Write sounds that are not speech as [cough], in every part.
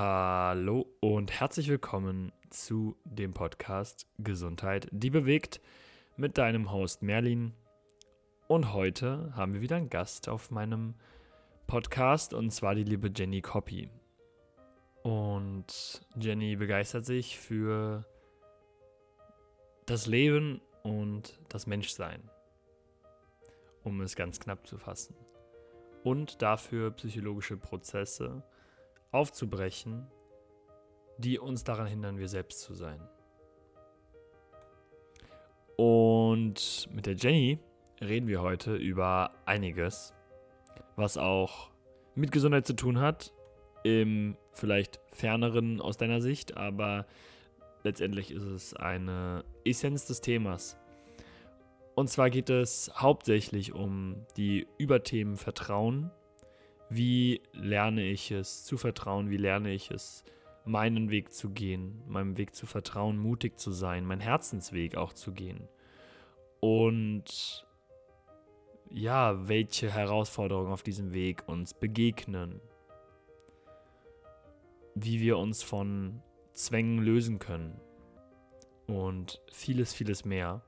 Hallo und herzlich willkommen zu dem Podcast Gesundheit, die bewegt mit deinem Host Merlin. Und heute haben wir wieder einen Gast auf meinem Podcast und zwar die liebe Jenny Copy. Und Jenny begeistert sich für das Leben und das Menschsein, um es ganz knapp zu fassen. Und dafür psychologische Prozesse aufzubrechen, die uns daran hindern, wir selbst zu sein. Und mit der Jenny reden wir heute über einiges, was auch mit Gesundheit zu tun hat, im vielleicht ferneren aus deiner Sicht, aber letztendlich ist es eine Essenz des Themas. Und zwar geht es hauptsächlich um die Überthemen Vertrauen, wie lerne ich es zu vertrauen? Wie lerne ich es, meinen Weg zu gehen, meinem Weg zu vertrauen, mutig zu sein, meinen Herzensweg auch zu gehen? Und ja, welche Herausforderungen auf diesem Weg uns begegnen? Wie wir uns von Zwängen lösen können? Und vieles, vieles mehr.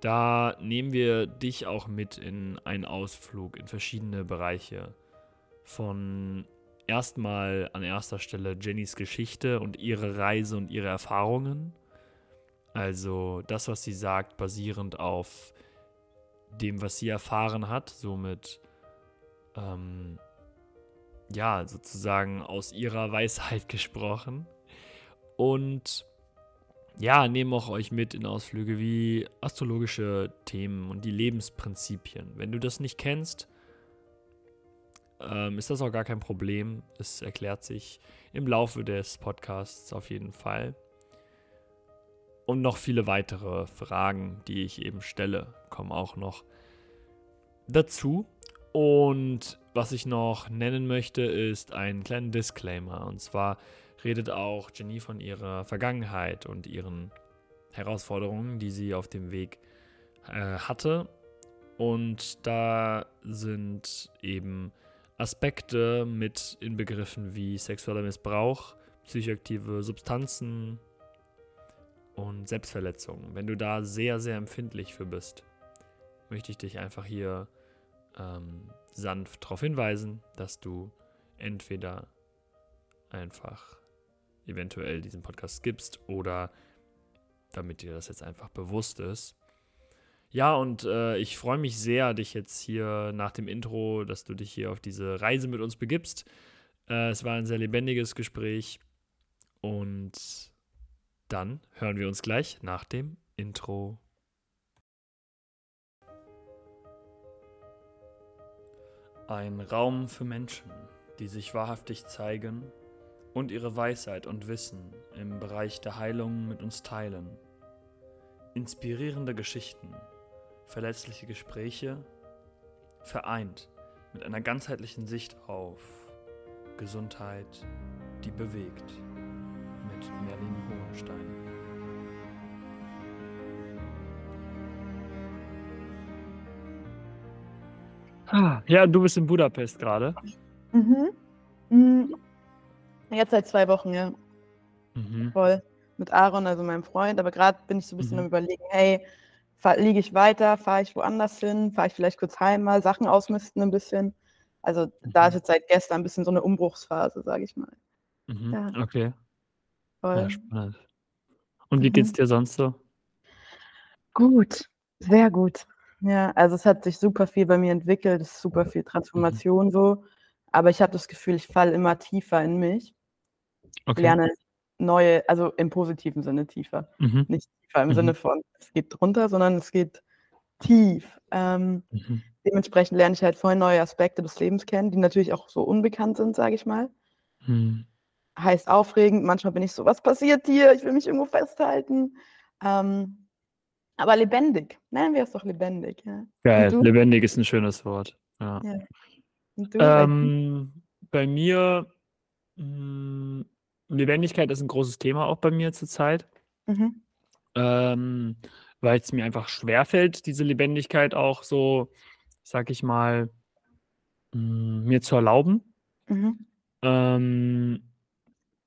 Da nehmen wir dich auch mit in einen Ausflug in verschiedene Bereiche von erstmal an erster Stelle Jennys Geschichte und ihre Reise und ihre Erfahrungen. Also das, was sie sagt, basierend auf dem, was sie erfahren hat, somit ähm, ja, sozusagen aus ihrer Weisheit [laughs] gesprochen. Und ja, nehmen auch euch mit in Ausflüge wie astrologische Themen und die Lebensprinzipien. Wenn du das nicht kennst, ähm, ist das auch gar kein Problem. Es erklärt sich im Laufe des Podcasts auf jeden Fall. Und noch viele weitere Fragen, die ich eben stelle, kommen auch noch dazu. Und was ich noch nennen möchte, ist ein kleiner Disclaimer. Und zwar redet auch Jenny von ihrer Vergangenheit und ihren Herausforderungen, die sie auf dem Weg äh, hatte. Und da sind eben Aspekte mit inbegriffen wie sexueller Missbrauch, psychoaktive Substanzen und Selbstverletzung. Wenn du da sehr, sehr empfindlich für bist, möchte ich dich einfach hier ähm, sanft darauf hinweisen, dass du entweder einfach eventuell diesen Podcast gibst oder damit dir das jetzt einfach bewusst ist, ja, und äh, ich freue mich sehr, dich jetzt hier nach dem Intro, dass du dich hier auf diese Reise mit uns begibst. Äh, es war ein sehr lebendiges Gespräch. Und dann hören wir uns gleich nach dem Intro. Ein Raum für Menschen, die sich wahrhaftig zeigen und ihre Weisheit und Wissen im Bereich der Heilung mit uns teilen. Inspirierende Geschichten verletzliche Gespräche, vereint mit einer ganzheitlichen Sicht auf Gesundheit, die bewegt, mit Merlin Hohenstein. Ah, ja, du bist in Budapest gerade. Mhm. mhm. Jetzt seit zwei Wochen, ja. Mhm. Voll. Mit Aaron, also meinem Freund. Aber gerade bin ich so ein bisschen mhm. am Überlegen, hey, liege ich weiter, fahre ich woanders hin, fahre ich vielleicht kurz heim mal, Sachen ausmisten ein bisschen. Also da ist mhm. jetzt seit gestern ein bisschen so eine Umbruchsphase, sage ich mal. Mhm, ja. Okay. Voll. Ja, spannend. Und wie mhm. geht's dir sonst so? Gut, sehr gut. Ja, also es hat sich super viel bei mir entwickelt, es ist super viel mhm. Transformation so, aber ich habe das Gefühl, ich falle immer tiefer in mich. Okay. Lerne neue, also im positiven Sinne tiefer. Mhm. Nicht tiefer im mhm. Sinne von, es geht drunter, sondern es geht tief. Ähm, mhm. Dementsprechend lerne ich halt voll neue Aspekte des Lebens kennen, die natürlich auch so unbekannt sind, sage ich mal. Mhm. Heißt aufregend, manchmal bin ich so, was passiert hier? Ich will mich irgendwo festhalten. Ähm, aber lebendig, nennen wir es doch lebendig. Ja. Geil, lebendig ist ein schönes Wort. Ja. ja. Ähm, bei mir, mh, hm, Lebendigkeit ist ein großes Thema auch bei mir zurzeit. Mhm. Ähm, weil es mir einfach schwerfällt, diese Lebendigkeit auch so, sag ich mal, mh, hm, mir zu erlauben. Mhm. Ähm,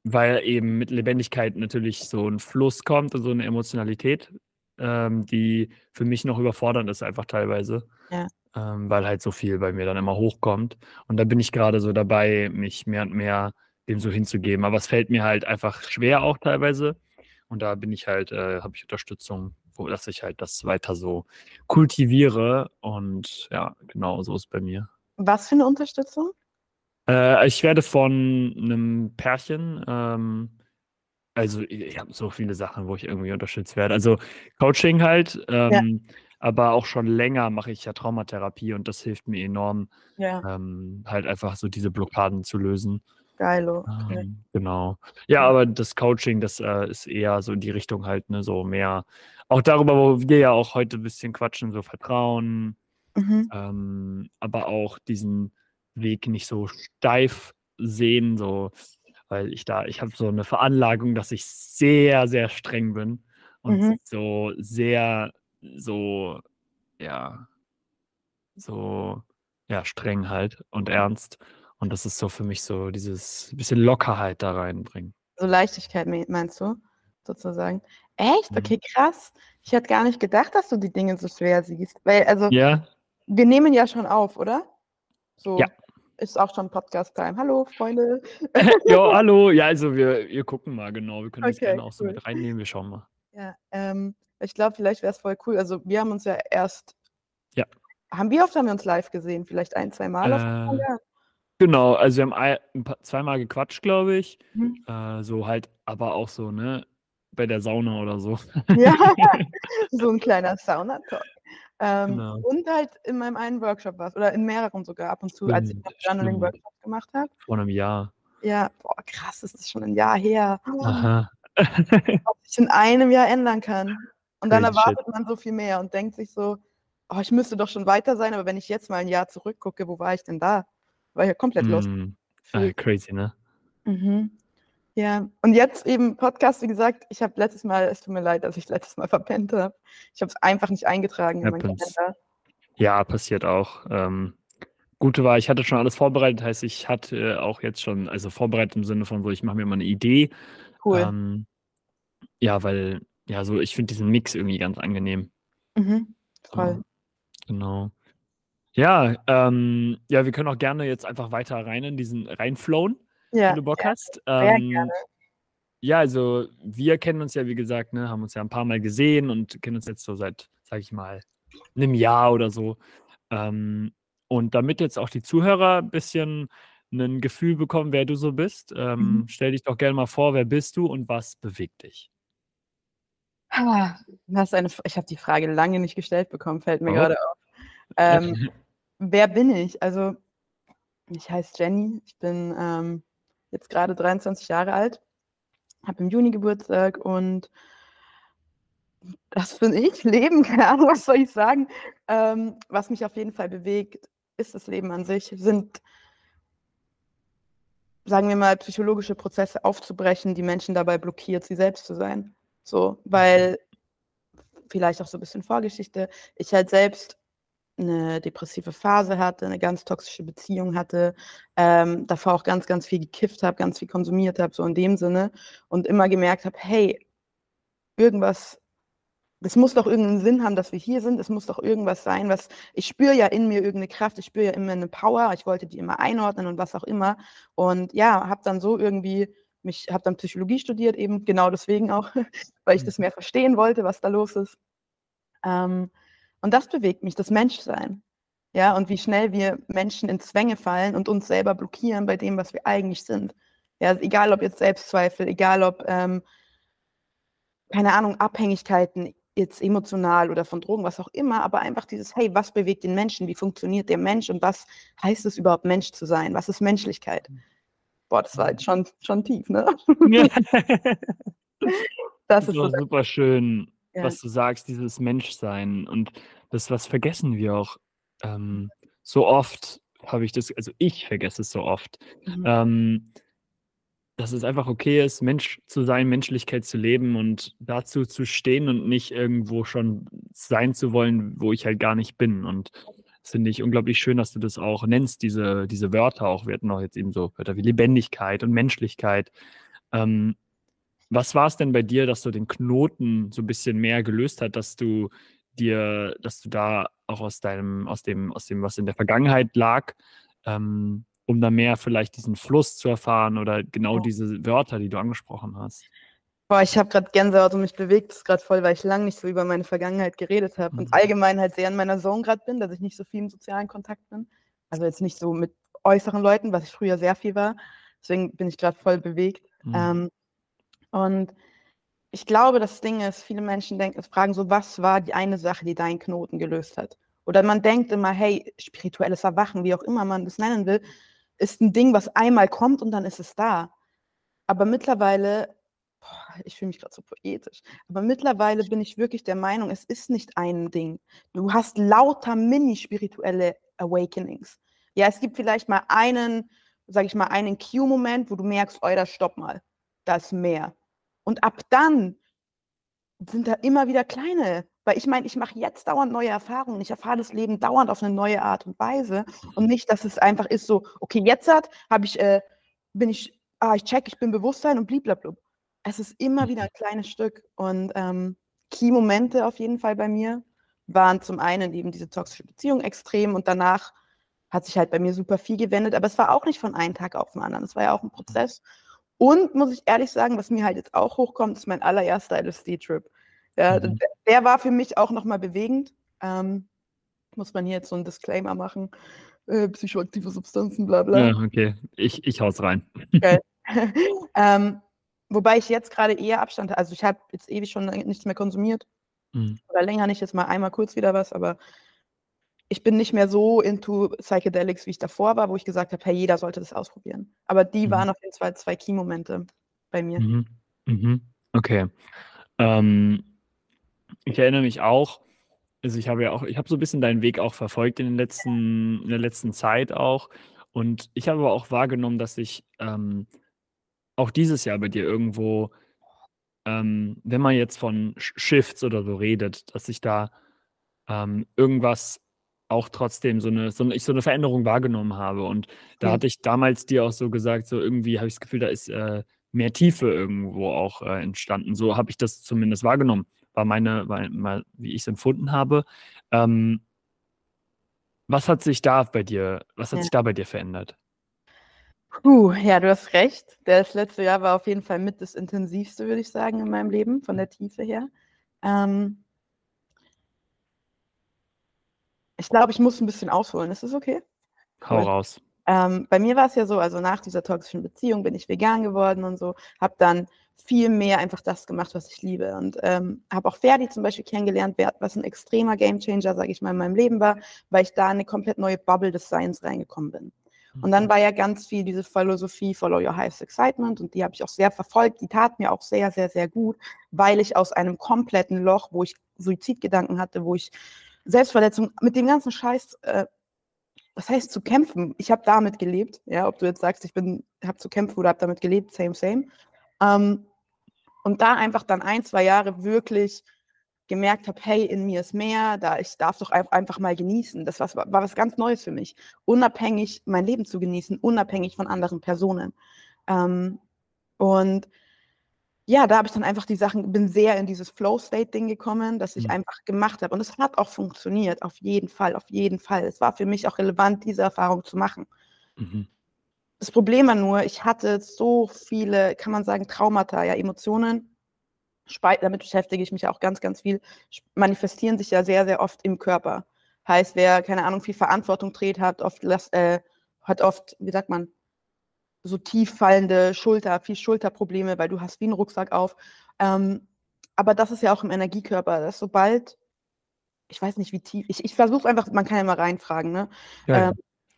weil eben mit Lebendigkeit natürlich so ein Fluss kommt und so eine Emotionalität, ähm, die für mich noch überfordernd ist einfach teilweise. Ja. Ähm, weil halt so viel bei mir dann immer hochkommt. Und da bin ich gerade so dabei, mich mehr und mehr dem so hinzugeben. Aber es fällt mir halt einfach schwer auch teilweise. Und da bin ich halt, äh, habe ich Unterstützung, wo, dass ich halt das weiter so kultiviere. Und ja, genau so ist bei mir. Was für eine Unterstützung? Äh, ich werde von einem Pärchen, ähm, also ich habe so viele Sachen, wo ich irgendwie unterstützt werde. Also Coaching halt, Ja. ähm, aber auch schon länger mache ich ja Traumatherapie und das hilft mir enorm, Ja. ähm, halt einfach so diese Blockaden zu lösen. Geilo, okay. Ähm, genau. Ja, Ja. aber das Coaching, das äh, ist eher so in die Richtung halt, ne, so mehr auch darüber, wo wir ja auch heute ein bisschen quatschen, so Vertrauen, Mhm. ähm, aber auch diesen Weg nicht so steif sehen, so, weil ich da, ich habe so eine Veranlagung, dass ich sehr, sehr streng bin und Mhm. so sehr, so, ja, so, ja, streng halt und ernst. Und das ist so für mich so dieses bisschen Lockerheit da reinbringen. So Leichtigkeit me meinst du, sozusagen? Echt? Mhm. Okay, krass. Ich hätte gar nicht gedacht, dass du die Dinge so schwer siehst. Weil, also, Ja, wir nehmen ja schon auf, oder? So, ja. ist auch schon Podcast-Time. Hallo, Freunde. [laughs] Jo, [laughs] hallo. Ja, also wir, wir gucken mal genau. Wir können das Okay, gerne auch so cool. mit reinnehmen. Wir schauen mal. Ja, ähm, ich glaube, vielleicht wäre es voll cool. Also, wir haben uns ja erst Ja. haben wie oft haben wir uns live gesehen? Vielleicht ein, zwei Mal Äh? Genau, also wir haben ein, ein paar, zweimal gequatscht, glaube ich. Mhm. Äh, so halt, aber auch so, ne, bei der Sauna oder so. Ja, [laughs] [laughs] so ein kleiner Sauna-Talk. Ähm, Genau. und halt in meinem einen Workshop warst oder in mehreren sogar ab und zu, als ich stimmt. Journaling-Workshops gemacht habe. Vor einem Jahr. Ja, boah, krass, das ist schon ein Jahr her. Aha. Was [laughs] sich in einem Jahr ändern kann. Und dann Crazy shit. erwartet man so viel mehr und denkt sich so, oh, ich müsste doch schon weiter sein, aber wenn ich jetzt mal ein Jahr zurückgucke, wo war ich denn da? War ja komplett lost. Mm, ah, gefühlt. crazy, ne? Mhm. Ja, und jetzt eben Podcast, wie gesagt, ich habe letztes Mal, es tut mir leid, dass ich letztes Mal [laughs] verpennt habe. Ich habe es einfach nicht eingetragen in meinen. Kalender. Ja, passiert auch. Ähm, Gute war, ich hatte schon alles vorbereitet, heißt, ich hatte auch jetzt schon, also vorbereitet im Sinne von so, ich mache mir mal eine Idee. Cool. Ähm, ja, weil, ja, so, ich finde diesen Mix irgendwie ganz angenehm. Mhm. So, Voll. genau. Ja, ähm, ja, wir können auch gerne jetzt einfach weiter rein in diesen reinflowen, Ja, wenn du Bock ja, hast. Ähm, gerne. ja, also wir kennen uns ja, wie gesagt, ne, haben uns ja ein paar Mal gesehen und kennen uns jetzt so seit, sag ich mal, einem Jahr oder so. Ähm, und damit jetzt auch die Zuhörer ein bisschen ein Gefühl bekommen, wer du so bist, ähm, Mhm. stell dich doch gerne mal vor, wer bist du und was bewegt dich? Ah, das eine, ich habe die Frage lange nicht gestellt bekommen, fällt mir Oh. gerade auf. Ähm, [laughs] wer bin ich? Also, ich heiße Jenny, ich bin ähm, jetzt gerade 23 Jahre alt, habe im Juni Geburtstag und das finde ich, [laughs] Leben, keine Ahnung, was soll ich sagen. Ähm, was mich auf jeden Fall bewegt, ist das Leben an sich, sind, sagen wir mal, psychologische Prozesse aufzubrechen, die Menschen dabei blockiert, sie selbst zu sein. So, weil vielleicht auch so ein bisschen Vorgeschichte, ich halt selbst eine depressive Phase hatte, eine ganz toxische Beziehung hatte, ähm, davor auch ganz, ganz viel gekifft habe, ganz viel konsumiert habe, so in dem Sinne. Und immer gemerkt habe, hey, irgendwas, das muss doch irgendeinen Sinn haben, dass wir hier sind, es muss doch irgendwas sein, was, ich spüre ja in mir irgendeine Kraft, ich spüre ja immer eine Power, ich wollte die immer einordnen und was auch immer. Und ja, habe dann so irgendwie, mich, habe dann Psychologie studiert, eben genau deswegen auch, [laughs] weil ich das mehr verstehen wollte, was da los ist. Ähm, und das bewegt mich, das Menschsein. Ja, und wie schnell wir Menschen in Zwänge fallen und uns selber blockieren bei dem, was wir eigentlich sind. Ja, also egal ob jetzt Selbstzweifel, egal ob, ähm, keine Ahnung, Abhängigkeiten, jetzt emotional oder von Drogen, was auch immer, aber einfach dieses, hey, was bewegt den Menschen? Wie funktioniert der Mensch und was heißt es überhaupt, Mensch zu sein? Was ist Menschlichkeit? Boah, das war jetzt schon, schon tief, ne? [laughs] Das ist so. super, super schön, Ja. was du sagst, dieses Menschsein. Und das, was vergessen wir auch ähm, so oft, habe ich das, also ich vergesse es so oft, Mhm. ähm, dass es einfach okay ist, Mensch zu sein, Menschlichkeit zu leben und dazu zu stehen und nicht irgendwo schon sein zu wollen, wo ich halt gar nicht bin. Und das finde ich unglaublich schön, dass du das auch nennst, diese, diese Wörter auch. Wir hatten auch jetzt eben so Wörter wie Lebendigkeit und Menschlichkeit. Ähm, was war es denn bei dir, dass du den Knoten so ein bisschen mehr gelöst hat, dass du dir, dass du da auch aus deinem, aus dem, aus dem, was in der Vergangenheit lag, ähm, um da mehr vielleicht diesen Fluss zu erfahren oder genau Ja. diese Wörter, die du angesprochen hast? Boah, ich habe gerade Gänsehaut und mich bewegt es gerade voll, weil ich lange nicht so über meine Vergangenheit geredet habe und Mhm. allgemein halt sehr in meiner Zone gerade bin, dass ich nicht so viel im sozialen Kontakt bin. Also jetzt nicht so mit äußeren Leuten, was ich früher sehr viel war. Deswegen bin ich gerade voll bewegt. Mhm. Ähm, und ich glaube, das Ding ist, viele Menschen denken, fragen so, was war die eine Sache, die deinen Knoten gelöst hat? Oder man denkt immer, hey, spirituelles Erwachen, wie auch immer man das nennen will, ist ein Ding, was einmal kommt und dann ist es da. Aber mittlerweile, boah, ich fühle mich gerade so poetisch, aber mittlerweile bin ich wirklich der Meinung, es ist nicht ein Ding. Du hast lauter mini-spirituelle Awakenings. Ja, es gibt vielleicht mal einen, sage ich mal, einen Q-Moment, wo du merkst, oh, stopp mal, da ist mehr. Und ab dann sind da immer wieder kleine, weil ich meine, ich mache jetzt dauernd neue Erfahrungen. Ich erfahre das Leben dauernd auf eine neue Art und Weise und nicht, dass es einfach ist so, okay, jetzt hat, habe ich, äh, bin ich, ah, ich check, ich bin Bewusstsein und bliblablub. Es ist immer wieder ein kleines Stück und ähm, Key-Momente auf jeden Fall bei mir waren zum einen eben diese toxische Beziehung extrem und danach hat sich halt bei mir super viel gewendet, aber es war auch nicht von einem Tag auf den anderen. Es war ja auch ein Prozess. Und muss ich ehrlich sagen, was mir halt jetzt auch hochkommt, ist mein allererster LSD-Trip. Ja, Mhm. der, der war für mich auch nochmal bewegend. Ähm, muss man hier jetzt so einen Disclaimer machen. Äh, psychoaktive Substanzen, bla bla. Ja, okay. Ich, ich hau's rein. Geil. [laughs] [laughs] ähm, wobei ich jetzt gerade eher Abstand habe. Also ich habe jetzt ewig schon nichts mehr konsumiert. Mhm. Oder länger nicht, jetzt mal einmal kurz wieder was, aber ich bin nicht mehr so into Psychedelics, wie ich davor war, wo ich gesagt habe, hey, jeder sollte das ausprobieren. Aber die Mhm. waren auf jeden Fall zwei Key-Momente bei mir. Mhm. Mhm. Okay. Ähm, ich erinnere mich auch, also ich habe ja auch, ich habe so ein bisschen deinen Weg auch verfolgt in den letzten, in der letzten Zeit auch. Und ich habe aber auch wahrgenommen, dass ich ähm, auch dieses Jahr bei dir irgendwo, ähm, wenn man jetzt von Sh- Shifts oder so redet, dass ich da ähm, irgendwas auch trotzdem so eine, so eine, ich so eine Veränderung wahrgenommen habe. Und da Ja. hatte ich damals dir auch so gesagt, so irgendwie habe ich das Gefühl, da ist äh, mehr Tiefe irgendwo auch äh, entstanden. So habe ich das zumindest wahrgenommen, war meine, war, mal, wie ich es empfunden habe. Ähm, was hat sich da bei dir, was hat Ja. sich da bei dir verändert? Puh, ja, du hast recht. Das letzte Jahr war auf jeden Fall mit das intensivste, würde ich sagen, in meinem Leben, von der Tiefe her. Ähm, ich glaube, ich muss ein bisschen ausholen. Ist das okay? Hau Cool. raus. Ähm, bei mir war es ja so, also nach dieser toxischen Beziehung bin ich vegan geworden und so, habe dann viel mehr einfach das gemacht, was ich liebe. Und ähm, habe auch Ferdi zum Beispiel kennengelernt, wer- was ein extremer Gamechanger, sage ich mal, in meinem Leben war, weil ich da in eine komplett neue Bubble des Seins reingekommen bin. Und dann war ja ganz viel diese Philosophie Follow Your Highest Excitement und die habe ich auch sehr verfolgt. Die tat mir auch sehr, sehr, sehr gut, weil ich aus einem kompletten Loch, wo ich Suizidgedanken hatte, wo ich Selbstverletzung mit dem ganzen Scheiß, äh, was heißt zu kämpfen? Ich habe damit gelebt, ja, ob du jetzt sagst, ich bin, habe zu kämpfen oder habe damit gelebt, same, same. Ähm, und da einfach dann ein, zwei Jahre wirklich gemerkt habe, hey, in mir ist mehr, da ich darf doch ein- einfach mal genießen. Das war, war was ganz Neues für mich. Unabhängig mein Leben zu genießen, unabhängig von anderen Personen. Ähm, und ja, da habe ich dann einfach die Sachen, bin sehr in dieses Flow-State-Ding gekommen, das ich Mhm. einfach gemacht habe. Und es hat auch funktioniert, auf jeden Fall, auf jeden Fall. Es war für mich auch relevant, diese Erfahrung zu machen. Mhm. Das Problem war nur, ich hatte so viele, kann man sagen, Traumata, ja, Emotionen. Damit beschäftige ich mich ja auch ganz, ganz viel. Manifestieren sich ja sehr, sehr oft im Körper. Heißt, wer, keine Ahnung, viel Verantwortung trägt, hat oft, äh, hat oft, wie sagt man, so tief fallende Schulter, viel Schulterprobleme, weil du hast wie einen Rucksack auf. Ähm, aber das ist ja auch im Energiekörper, dass sobald, ich weiß nicht, wie tief, ich, ich versuche einfach, man kann ja mal reinfragen, ne? Ja. Ähm,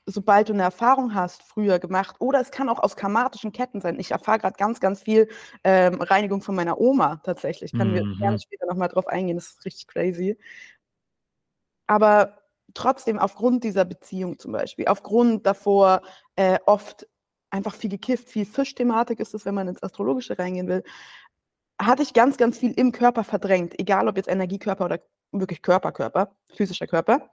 sobald du eine Erfahrung hast, früher gemacht, oder es kann auch aus karmatischen Ketten sein. Ich erfahre gerade ganz, ganz viel ähm, Reinigung von meiner Oma tatsächlich. Wir Mhm. gerne später nochmal drauf eingehen, das ist richtig crazy. Aber trotzdem aufgrund dieser Beziehung zum Beispiel, aufgrund davor äh, oft einfach viel gekifft, viel Fischthematik ist es, wenn man ins Astrologische reingehen will, hatte ich ganz, ganz viel im Körper verdrängt, egal ob jetzt Energiekörper oder wirklich Körperkörper, physischer Körper.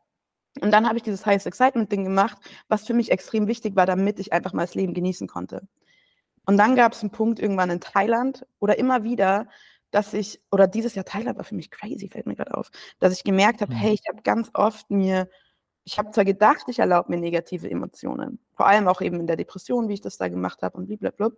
Und dann habe ich dieses Highest Excitement Ding gemacht, was für mich extrem wichtig war, damit ich einfach mal das Leben genießen konnte. Und dann gab es einen Punkt irgendwann in Thailand oder immer wieder, dass ich, oder dieses Jahr Thailand war für mich crazy, fällt mir gerade auf, dass ich gemerkt habe, Mhm. hey, ich habe ganz oft mir, ich habe zwar gedacht, ich erlaube mir negative Emotionen, vor allem auch eben in der Depression, wie ich das da gemacht habe und blablabla.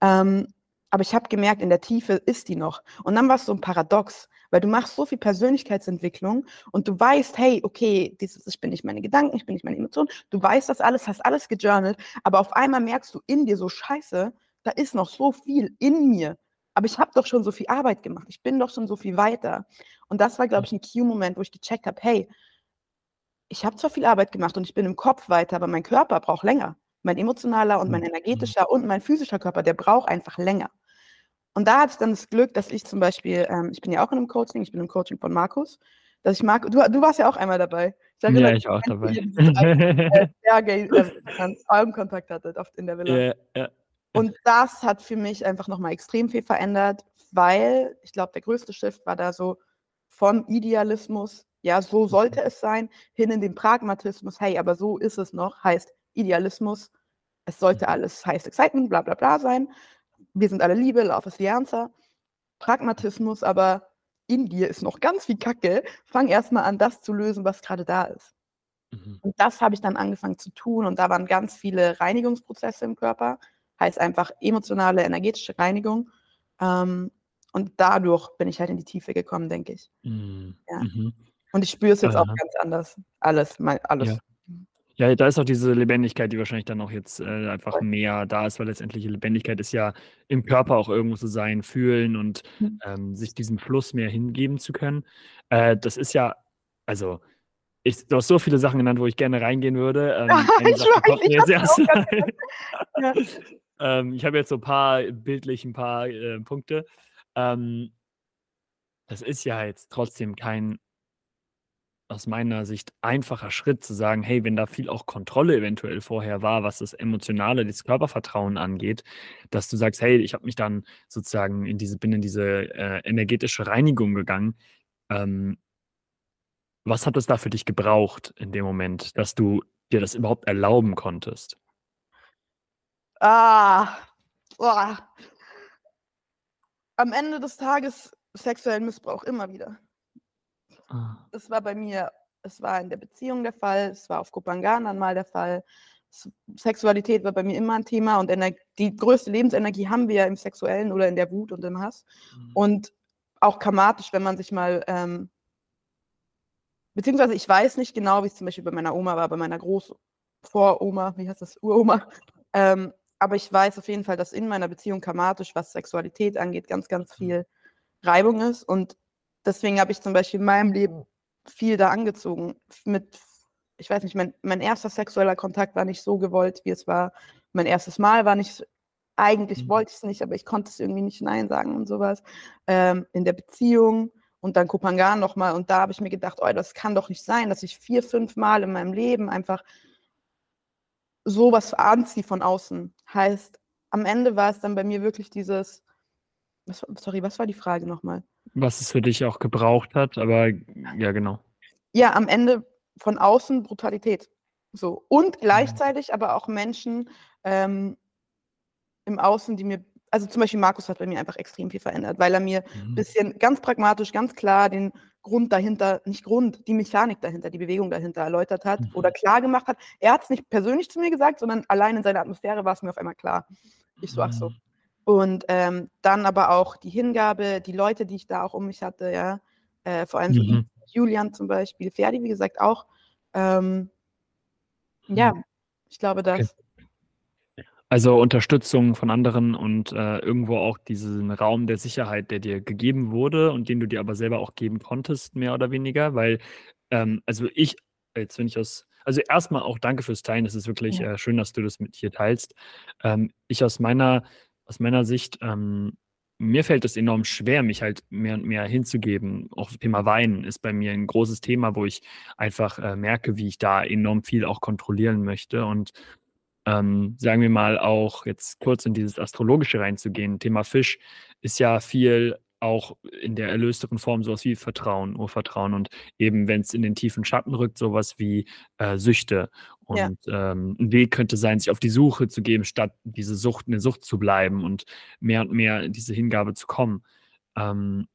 Ähm, aber ich habe gemerkt, in der Tiefe ist die noch. Und dann war es so ein Paradox, weil du machst so viel Persönlichkeitsentwicklung und du weißt, hey, okay, dieses, ich bin nicht meine Gedanken, ich bin nicht meine Emotionen, du weißt das alles, hast alles gejournalt, aber auf einmal merkst du in dir so, scheiße, da ist noch so viel in mir. Aber ich habe doch schon so viel Arbeit gemacht, ich bin doch schon so viel weiter. Und das war, glaube ich, ein Q-Moment, wo ich gecheckt habe, hey, ich habe zwar viel Arbeit gemacht und ich bin im Kopf weiter, aber mein Körper braucht länger. Mein emotionaler und mein Mhm. energetischer und mein physischer Körper, der braucht einfach länger. Und da hatte ich dann das Glück, dass ich zum Beispiel, ähm, ich bin ja auch in einem Coaching, ich bin im Coaching von Markus, dass ich Marco, du, du warst ja auch einmal dabei. Ich erinnere Ja, mich, ich war auch dabei. [laughs] äh, äh, Augenkontakt hattet oft in der Villa. Ja, ja. Und das hat für mich einfach nochmal extrem viel verändert, weil ich glaube, der größte Shift war da so vom Idealismus, ja, so sollte es sein, hin in den Pragmatismus, hey, aber so ist es noch, heißt Idealismus, es sollte alles heißt Excitement, bla bla bla sein. Wir sind alle Liebe, Love is the answer. Pragmatismus, aber in dir ist noch ganz viel Kacke. Fang erstmal an, das zu lösen, was gerade da ist. Mhm. Und das habe ich dann angefangen zu tun und da waren ganz viele Reinigungsprozesse im Körper, heißt einfach emotionale, energetische Reinigung. Ähm, und dadurch bin ich halt in die Tiefe gekommen, denke ich. Mhm. Ja. Mhm. Und ich spüre es jetzt auch Aha. ganz anders. Alles, mein, alles. Ja. Ja, da ist auch diese Lebendigkeit, die wahrscheinlich dann auch jetzt äh, einfach mehr da ist, weil letztendlich Lebendigkeit ist ja im Körper auch irgendwo zu sein, fühlen und Mhm. ähm, sich diesem Fluss mehr hingeben zu können. Äh, das ist ja, also, ich, du hast so viele Sachen genannt, wo ich gerne reingehen würde. [laughs] Ähm, Ich Sache weiß, ich jetzt. Ja. [laughs] ähm, ich habe jetzt so ein paar bildlich ein paar äh, Punkte. Ähm, das ist ja jetzt trotzdem kein aus meiner Sicht einfacher Schritt zu sagen, hey, wenn da viel auch Kontrolle eventuell vorher war, was das Emotionale, das Körpervertrauen angeht, dass du sagst, hey, ich habe mich dann sozusagen in diese, bin in diese äh, energetische Reinigung gegangen. Ähm, was hat es da für dich gebraucht in dem Moment, dass du dir das überhaupt erlauben konntest? Ah, boah. Am Ende des Tages sexuellen Missbrauch immer wieder. Ah. Das war bei mir, es war in der Beziehung der Fall, es war auf Kopangan dann mal der Fall. Sexualität war bei mir immer ein Thema und Ener die größte Lebensenergie haben wir ja im Sexuellen oder in der Wut und im Hass. Mhm. Und auch karmatisch, wenn man sich mal, ähm, beziehungsweise ich weiß nicht genau, wie es zum Beispiel bei meiner Oma war, bei meiner Groß Voroma, wie heißt das, Uroma. Ähm, aber ich weiß auf jeden Fall, dass in meiner Beziehung karmatisch, was Sexualität angeht, ganz, ganz viel Reibung ist. Und deswegen habe ich zum Beispiel in meinem Leben viel da angezogen. Mit, ich weiß nicht, mein, mein erster sexueller Kontakt war nicht so gewollt, wie es war. Mein erstes Mal war nicht, eigentlich Mhm. wollte ich es nicht, aber ich konnte es irgendwie nicht Nein sagen und sowas. Ähm, in der Beziehung und dann Kopangan nochmal. Und da habe ich mir gedacht, oh, das kann doch nicht sein, dass ich vier, fünf Mal in meinem Leben einfach sowas anziehe von außen. Heißt, am Ende war es dann bei mir wirklich dieses, was, sorry, was war die Frage nochmal? Was es für dich auch gebraucht hat, aber ja, genau. Ja, am Ende von außen Brutalität. So. Und gleichzeitig aber auch Menschen ähm, im Außen, die mir, also zum Beispiel Markus hat bei mir einfach extrem viel verändert, weil er mir ein Mhm. bisschen ganz pragmatisch, ganz klar den Grund dahinter, nicht Grund, die Mechanik dahinter, die Bewegung dahinter erläutert hat Mhm. oder klar gemacht hat. Er hat es nicht persönlich zu mir gesagt, sondern allein in seiner Atmosphäre war es mir auf einmal klar. Ich so, ach so. Mhm. Und ähm, dann aber auch die Hingabe, die Leute, die ich da auch um mich hatte, ja, äh, vor allem Mhm. Julian zum Beispiel, Ferdi, wie gesagt, auch. Ähm, ja, ich glaube, Okay. das. Also Unterstützung von anderen und äh, irgendwo auch diesen Raum der Sicherheit, der dir gegeben wurde und den du dir aber selber auch geben konntest, mehr oder weniger, weil, ähm, also ich, jetzt wenn ich aus, also erstmal auch danke fürs Teilen, es ist wirklich Ja. äh, schön, dass du das mit hier teilst. Ähm, ich aus meiner, aus meiner Sicht, ähm, mir fällt es enorm schwer, mich halt mehr und mehr hinzugeben. Auch Thema Weinen ist bei mir ein großes Thema, wo ich einfach äh, merke, wie ich da enorm viel auch kontrollieren möchte und ähm, sagen wir mal auch jetzt kurz in dieses Astrologische reinzugehen. Thema Fisch ist ja viel auch in der erlösteren Form sowas wie Vertrauen, Urvertrauen und eben, wenn es in den tiefen Schatten rückt, sowas wie äh, Süchte. Ja. Und ähm, ein Weg könnte sein, sich auf die Suche zu geben, statt diese Sucht in der Sucht zu bleiben und mehr und mehr in diese Hingabe zu kommen. Ähm,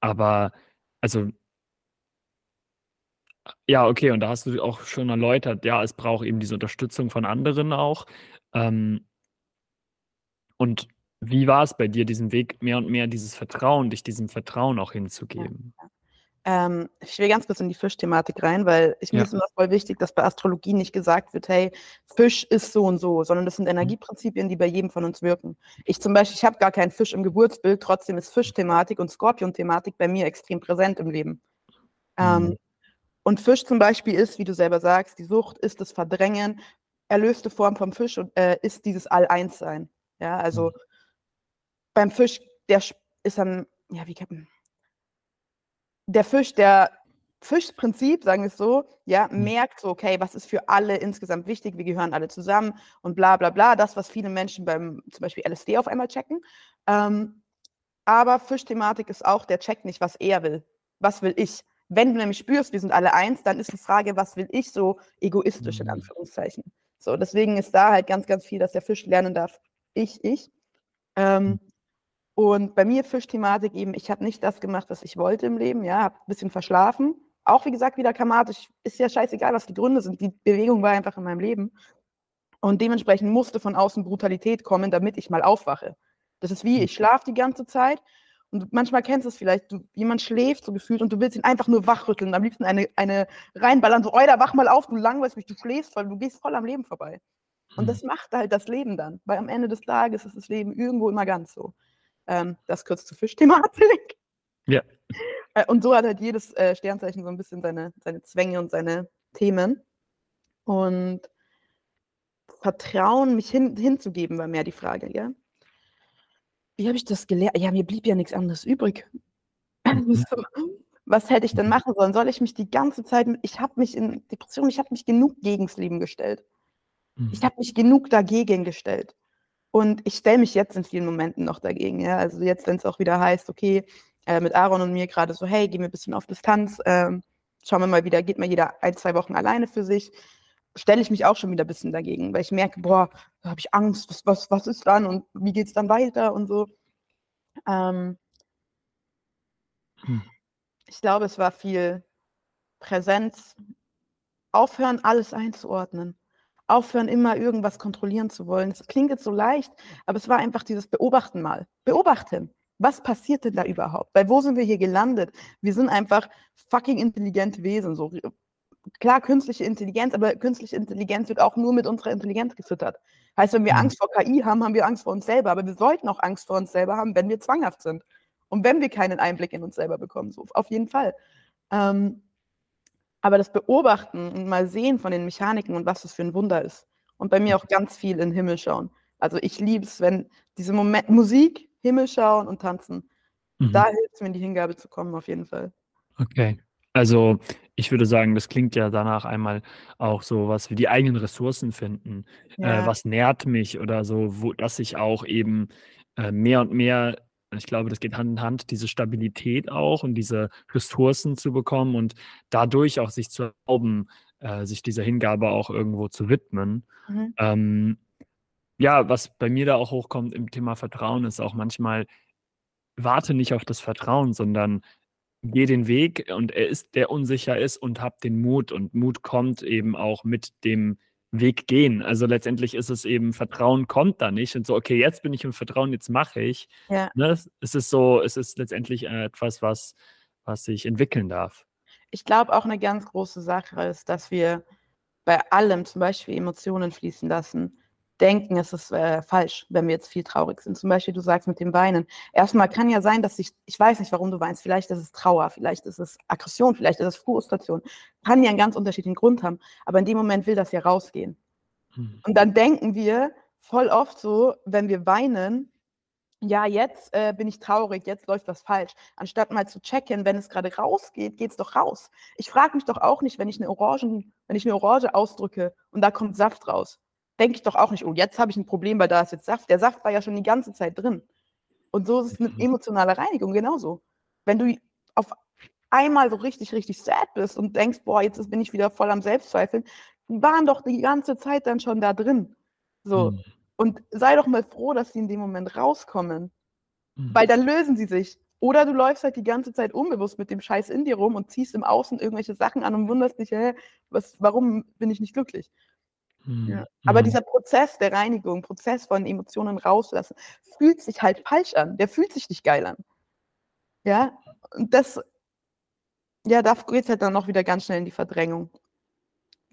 aber, also, ja, okay, und da hast du auch schon erläutert, ja, es braucht eben diese Unterstützung von anderen auch. Ähm, und wie war es bei dir, diesen Weg mehr und mehr dieses Vertrauen dich diesem Vertrauen auch hinzugeben? ja. Ähm, ich will ganz kurz in die Fischthematik rein, weil ich mir Ja. ist immer voll wichtig, dass bei Astrologie nicht gesagt wird: „Hey, Fisch ist so und so“, sondern das sind Mhm. Energieprinzipien, die bei jedem von uns wirken. Ich zum Beispiel, ich habe gar keinen Fisch im Geburtsbild, trotzdem ist Fischthematik und Skorpionthematik bei mir extrem präsent im Leben. Ähm, Mhm. und Fisch zum Beispiel ist, wie du selber sagst, die Sucht ist das Verdrängen. Erlöste Form vom Fisch und, äh, ist dieses All-Eins-Sein. Ja, also Mhm. Beim Fisch, der ist dann ja, wie kann man der Fisch, der Fischprinzip, sagen wir es so, ja, Mhm. merkt so: „Okay, was ist für alle insgesamt wichtig? Wir gehören alle zusammen“ und bla bla bla. Das, was viele Menschen beim zum Beispiel LSD auf einmal checken. Ähm, aber Fischthematik ist auch, der checkt nicht, was er will. Was will ich? Wenn du nämlich spürst, wir sind alle eins, dann ist die Frage, was will ich so egoistisch in Mhm. Anführungszeichen. So, deswegen ist da halt ganz, ganz viel, dass der Fisch lernen darf, ich, ich. Ähm, Mhm. Und bei mir Fischthematik eben, ich habe nicht das gemacht, was ich wollte im Leben, ja, habe 'n bisschen verschlafen. Auch wie gesagt, wieder karmatisch, ist ja scheißegal, was die Gründe sind. Die Bewegung war einfach in meinem Leben. Und dementsprechend musste von außen Brutalität kommen, damit ich mal aufwache. Das ist wie, ich schlafe die ganze Zeit und manchmal kennst du es vielleicht, du jemand schläft so gefühlt und du willst ihn einfach nur wachrütteln, am liebsten eine eine reinballern, so: „Alter, wach mal auf, du langweilst mich, du schläfst voll, du gehst voll am Leben vorbei.“ Und Mhm. das macht halt das Leben dann, weil am Ende des Tages ist das Leben irgendwo immer ganz so. Ähm, das kurz zur Fischthematik. Ja. Äh, und so hat halt jedes, äh, Sternzeichen so 'n bisschen seine seine Zwänge und seine Themen. Und Vertrauen, mich hin hinzugeben, war mehr die Frage, gell? Wie habe ich das geler ja, mir blieb ja nix anderes übrig. Mhm. [laughs] Was hätte ich denn machen sollen? Soll ich mich die ganze Zeit ich habe mich in Depression ich habe mich genug gegens Leben gestellt. Ich Mhm. habe mich genug dagegen gestellt. Und ich stelle mich jetzt in vielen Momenten noch dagegen, ja. Also, jetzt, wenn's auch wieder heißt, okay, äh, mit Aaron und mir grade so: „Hey, gehen wir bisschen auf Distanz, ähm, schauen wir mal wieder geht mal jeder 1, 2 Wochen alleine für sich“, stelle ich mich auch schon wieder bisschen dagegen, weil ich merke: „Boah, da habe ich Angst. Was was was ist dann und wie geht's dann weiter?“ und so. Ähm Hm. ich glaube, es war viel Präsenz. Aufhören, alles einzuordnen. Aufhören, immer irgendwas kontrollieren zu wollen. Das klingt jetzt so leicht, aber es war einfach dieses Beobachten mal. Beobachten. Was passiert denn da überhaupt? Weil wo sind wir hier gelandet? Wir sind einfach fucking intelligente Wesen, so. Klar, künstliche Intelligenz, aber künstliche Intelligenz wird auch nur mit unserer Intelligenz gefüttert. Heißt, wenn wir Mhm. Angst vor KI haben, haben wir Angst vor uns selber, aber wir sollten auch Angst vor uns selber haben, wenn wir zwanghaft sind und wenn wir keinen Einblick in uns selber bekommen, so, auf jeden Fall. Ähm, aber das Beobachten und mal sehen von den Mechaniken und was das für 'n Wunder ist. Und bei mir Mhm. auch ganz viel in 'n Himmel schauen. Also, ich liebe es, wenn diese Momen Musik, Himmel schauen und tanzen. Da Mhm. hilft's mir, in die Hingabe zu kommen, auf jeden Fall. Okay. Also, ich würde sagen, das klingt ja danach einmal auch so was wie die eigenen Ressourcen finden. Äh, Ja. was nährt mich oder so, wo dass ich auch eben, äh, mehr und mehr ich glaube, das geht Hand in Hand, diese Stabilität auch und diese Ressourcen zu bekommen und dadurch auch sich zu erlauben, äh, sich dieser Hingabe auch irgendwo zu widmen. Mhm. Ähm, ja, was bei mir da auch hochkommt im Thema Vertrauen, ist auch manchmal warte nicht auf das Vertrauen, sondern gehe den Weg und er ist der unsicher ist und habe den Mut und Mut kommt eben auch mit dem Weg gehen. Also, letztendlich ist es eben Vertrauen kommt da nicht und so: „Okay, jetzt bin ich im Vertrauen, jetzt mache ich“, Ja. ne? Es ist so es ist letztendlich, äh, etwas, was was sich entwickeln darf. Ich glaube auch 'ne ganz große Sache ist, dass wir bei allem, zum Beispiel Emotionen fließen lassen, denken, es ist, äh, falsch, wenn wir jetzt viel traurig sind. Zum Beispiel, du sagst mit dem Weinen. Erst mal kann ja sein, dass ich ich weiß nicht, warum du weinst. Vielleicht ist es Trauer, vielleicht ist es Aggression, vielleicht ist es Frustration. Kann ja 'n ganz unterschiedlichen Grund haben, aber in dem Moment will das ja rausgehen. Mhm. Und dann denken wir voll oft so, wenn wir weinen: „Ja, jetzt, äh, bin ich traurig, jetzt läuft was falsch.“ Anstatt mal zu checken, wenn es grade rausgeht, geht's doch raus. Ich frage mich doch auch nicht, wenn ich 'ne Orangen wenn ich 'ne Orange ausdrücke und da kommt Saft raus, denke ich doch auch nicht: „Oh, jetzt habe ich 'n Problem, weil da ist jetzt Saft.“ Der Saft war ja schon die ganze Zeit drin. Und so ist es mit Mhm. emotionaler Reinigung genauso. Wenn du auf einmal so richtig, richtig sad bist und denkst: „Boah, jetzt bin ich wieder voll am Selbstzweifeln“, die waren doch die ganze Zeit dann schon da drin. So. Mhm. Und sei doch mal froh, dass sie in dem Moment rauskommen, Mhm. weil dann lösen sie sich. Oder du läufst halt die ganze Zeit unbewusst mit dem Scheiß in dir rum und ziehst im Außen irgendwelche Sachen an und wunderst dich: „Hä, was warum bin ich nicht glücklich?“ Mhm. Ja. Aber Mhm. dieser Prozess der Reinigung, Prozess von Emotionen rauslassen, fühlt sich halt falsch an. Der fühlt sich nicht geil an. Ja, und das ja, da geht's halt dann noch wieder ganz schnell in die Verdrängung.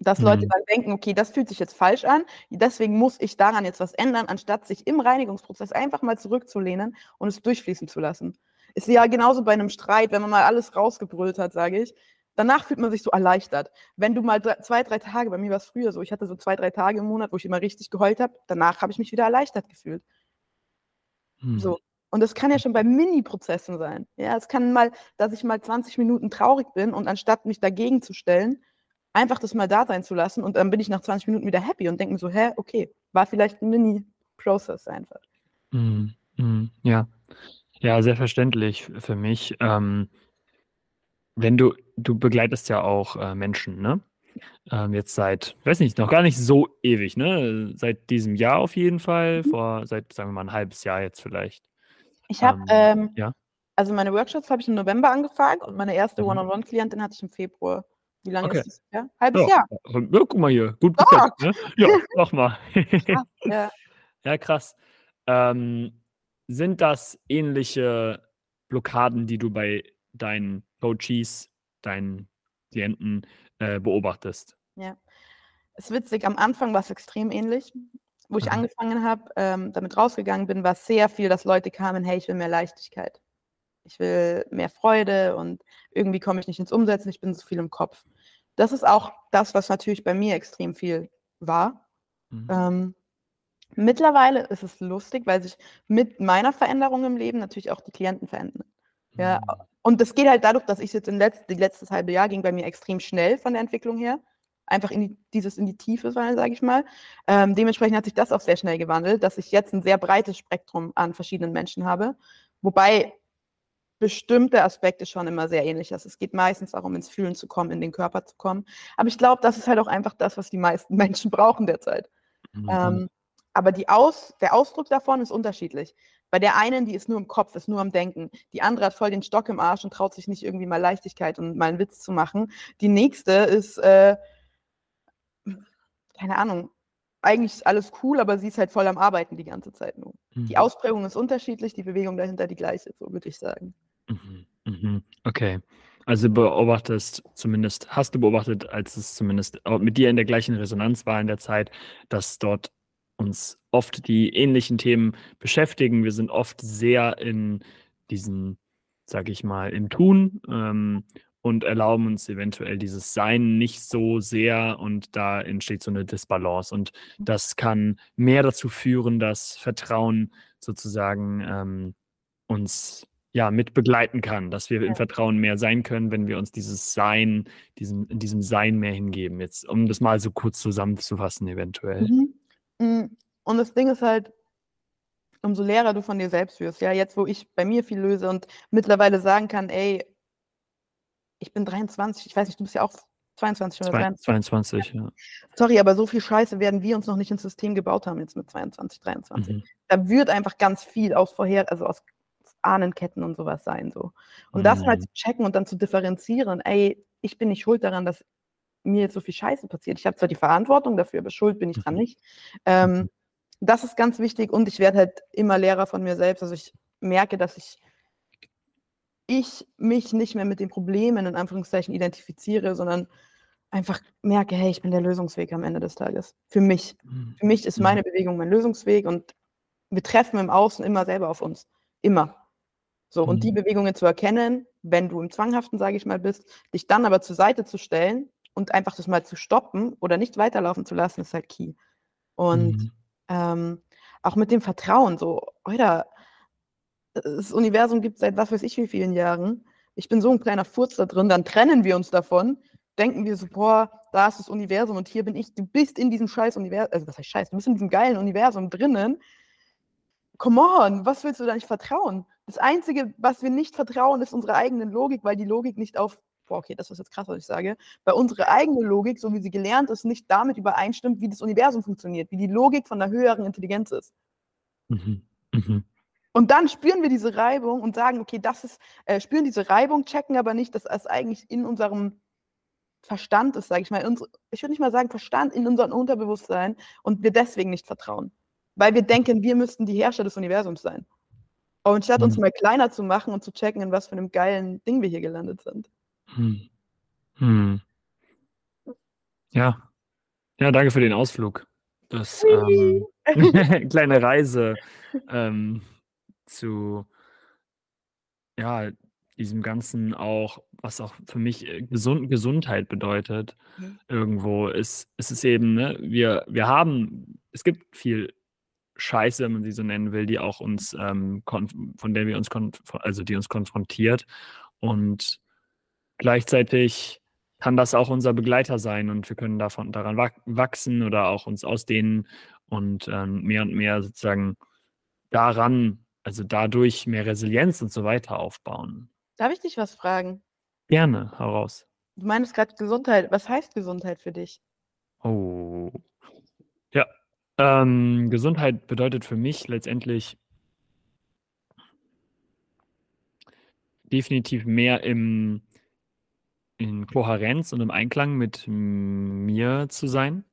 Dass Leute Mhm. dann denken: „Okay, das fühlt sich jetzt falsch an, deswegen muss ich daran jetzt was ändern“, anstatt sich im Reinigungsprozess einfach mal zurückzulehnen und es durchfließen zu lassen. Ist ja genauso bei 'nem Streit, wenn man mal alles rausgebrüllt hat, sage ich. Danach fühlt man sich so erleichtert. Wenn du mal dr 2, 3 Tage bei mir war's früher so, ich hatte so 2, 3 Tage im Monat, wo ich immer richtig geheult habe. Danach habe ich mich wieder erleichtert gefühlt. Mhm. So. Und das kann ja schon bei Mini-Prozessen sein. Ja, es kann mal dass ich mal 20 Minuten traurig bin und anstatt mich dagegen zu stellen, einfach das mal da sein zu lassen und dann bin ich nach 20 Minuten wieder happy und denke mir so: „Hä, okay, war vielleicht 'n Mini-Process einfach.“ Mhm. Mhm. Ja. Ja, sehr verständlich für mich. Ähm wenn du du begleitest ja auch, äh, Menschen, ne? Ähm, jetzt seit weiß nicht, noch gar nicht so ewig, ne? Seit diesem Jahr auf jeden Fall, Mhm. vor seit, sagen wir mal, 'n 1/2 Jahr jetzt vielleicht. Ich habe, Ähm, ähm ja? also meine Workshops habe ich im November angefangen und meine erste Mhm. One-on-One-Klientin hatte ich im Februar. Wie lange Okay. ist das her? 1/2 Ja. Jahr. Ja, guck mal hier, gut jetzt, ne? Ja, [laughs] mach mal. Krass, ja. [laughs] Ja, krass. Ähm, sind das ähnliche Blockaden, die du bei deinen Coaches, deinen Klienten, äh, beobachtest? Ja. Ist witzig, am Anfang war's extrem ähnlich. Wo ich Aha. angefangen habe, ähm, damit rausgegangen bin, war's sehr viel, dass Leute kamen: „Hey, ich will mehr Leichtigkeit. Ich will mehr Freude und irgendwie komme ich nicht ins Umsetzen, ich bin so viel im Kopf.“ Das ist auch das, was natürlich bei mir extrem viel war. Mhm. Ähm, mittlerweile ist es lustig, weil sich mit meiner Veränderung im Leben natürlich auch die Klienten verändern. Ja, Mhm. und das geht halt dadurch, dass ich's jetzt in letz die letztes 1/2 Jahr ging bei mir extrem schnell von der Entwicklung her. Einfach in die dieses in die Tiefe fallen, sage ich mal. Ähm, dementsprechend hat sich das auch sehr schnell gewandelt, dass ich jetzt 'n sehr breites Spektrum an verschiedenen Menschen habe, wobei bestimmte Aspekte schon immer sehr ähnlich ist. Es geht meistens darum, ins Fühlen zu kommen, in den Körper zu kommen. Aber ich glaube, das ist halt auch einfach das, was die meisten [laughs] Menschen brauchen derzeit. Mhm. Ähm, aber die Aus der Ausdruck davon ist unterschiedlich. Bei der einen, die ist nur im Kopf, ist nur am Denken. Die andere hat voll den Stock im Arsch und traut sich nicht irgendwie mal Leichtigkeit und mal 'n Witz zu machen. Die nächste ist, äh keine Ahnung, eigentlich ist alles cool, aber sie ist halt voll am Arbeiten die ganze Zeit nur. Die Mhm. Ausprägung ist unterschiedlich, die Bewegung dahinter die gleiche, so würde ich sagen. Mhm. Mhm. Okay. Also, beobachtest zumindest hast du beobachtet, als es zumindest auch mit dir in der gleichen Resonanz war in der Zeit, dass dort uns oft die ähnlichen Themen beschäftigen. Wir sind oft sehr in diesen, sage ich mal, im Tun, ähm, und erlauben uns eventuell dieses Sein nicht so sehr und da entsteht so 'ne Disbalance. Und das kann mehr dazu führen, dass Vertrauen sozusagen, ähm, uns, ja, mit begleiten kann, dass wir im Ja. Vertrauen mehr sein können, wenn wir uns dieses Sein diesem in diesem Sein mehr hingeben. Jetzt, um das mal so kurz zusammenzufassen eventuell. Mhm. Hm, und das Ding ist halt umso leerer du von dir selbst wirst, ja, jetzt, wo ich bei mir viel löse und mittlerweile sagen kann: „Ey“ ich bin 23, ich weiß nicht, du bist ja auch 22 oder Zwei 23. 22, ja. Sorry, aber so viel Scheiße werden wir uns noch nicht ins System gebaut haben jetzt mit 22, 23. Mhm. Da wird einfach ganz viel aus vorher also, aus Ahnenketten und so was sein so. Und das mal Mhm. zu checken und dann zu differenzieren: „Ey, ich bin nicht schuld daran, dass mir jetzt so viel Scheiße passiert. Ich habe zwar die Verantwortung dafür, aber schuld bin ich dran Mhm. nicht.“ Ähm, Mhm. das ist ganz wichtig und ich werde halt immer leerer von mir selbst. Also, ich merke, dass ich ich mich nicht mehr mit den Problemen in Anführungszeichen identifiziere, sondern einfach merke: „Hey, ich bin der Lösungsweg am Ende des Tages.“ Für mich. Mhm. Für mich ist meine Bewegung mein Lösungsweg und wir treffen im Außen immer selber auf uns. Immer. So, und die. Bewegungen zu erkennen, wenn du im Zwanghaften, sage ich mal, bist, dich dann aber zur Seite zu stellen und einfach das mal zu stoppen oder nicht weiterlaufen zu lassen, ist halt key. Und, Mhm. ähm, auch mit dem Vertrauen so, Alter das Universum gibt's seit was weiß ich wie vielen Jahren. Ich bin so 'n kleiner Furz da drin, dann trennen wir uns davon, denken wir so: „Boah, da ist das Universum und hier bin ich.“ Du bist in diesem scheiß Univer also, was heißt Scheiß, du bist in diesem geilen Universum drinnen come on, was willst du da nicht vertrauen? Das Einzige, was wir nicht vertrauen, ist unsere eigene Logik, weil die Logik nicht auf, boah, okay, das ist jetzt krass, was ich sage, weil unsere eigene Logik, so wie sie gelernt ist, nicht damit übereinstimmt, wie das Universum funktioniert, wie die Logik von der höheren Intelligenz ist. Mhm. Mhm. Und dann spüren wir diese Reibung und sagen, okay, das ist, äh, spüren diese Reibung, checken aber nicht, dass es eigentlich in unserem Verstand ist, sage ich mal. Unsere, ich würde nicht mal sagen Verstand, in unserem Unterbewusstsein und wir deswegen nicht vertrauen. Weil wir denken, wir müssten die Herrscher des Universums sein. Und statt uns hm. mal kleiner zu machen und zu checken, in was für einem geilen Ding wir hier gelandet sind. Hm. Hm. Ja. Ja, danke für den Ausflug. Das ähm, [laughs] kleine Reise ähm, zu ja, diesem Ganzen auch, was auch für mich äh, Gesund Gesundheit bedeutet, mhm. irgendwo ist, ist es eben, ne, wir, wir haben, es gibt viel Scheiße, wenn man sie so nennen will, die auch uns, ähm, von der wir uns, also die uns konfrontiert. Und gleichzeitig kann das auch unser Begleiter sein und wir können davon daran wachsen oder auch uns ausdehnen und ähm, mehr und mehr sozusagen daran, also dadurch mehr Resilienz und so weiter aufbauen. Darf ich dich was fragen? Gerne, heraus. Du meinst gerade Gesundheit. Was heißt Gesundheit für dich? Oh. Ja. Ähm, Gesundheit bedeutet für mich letztendlich definitiv mehr im, in Kohärenz und im Einklang mit mir zu sein,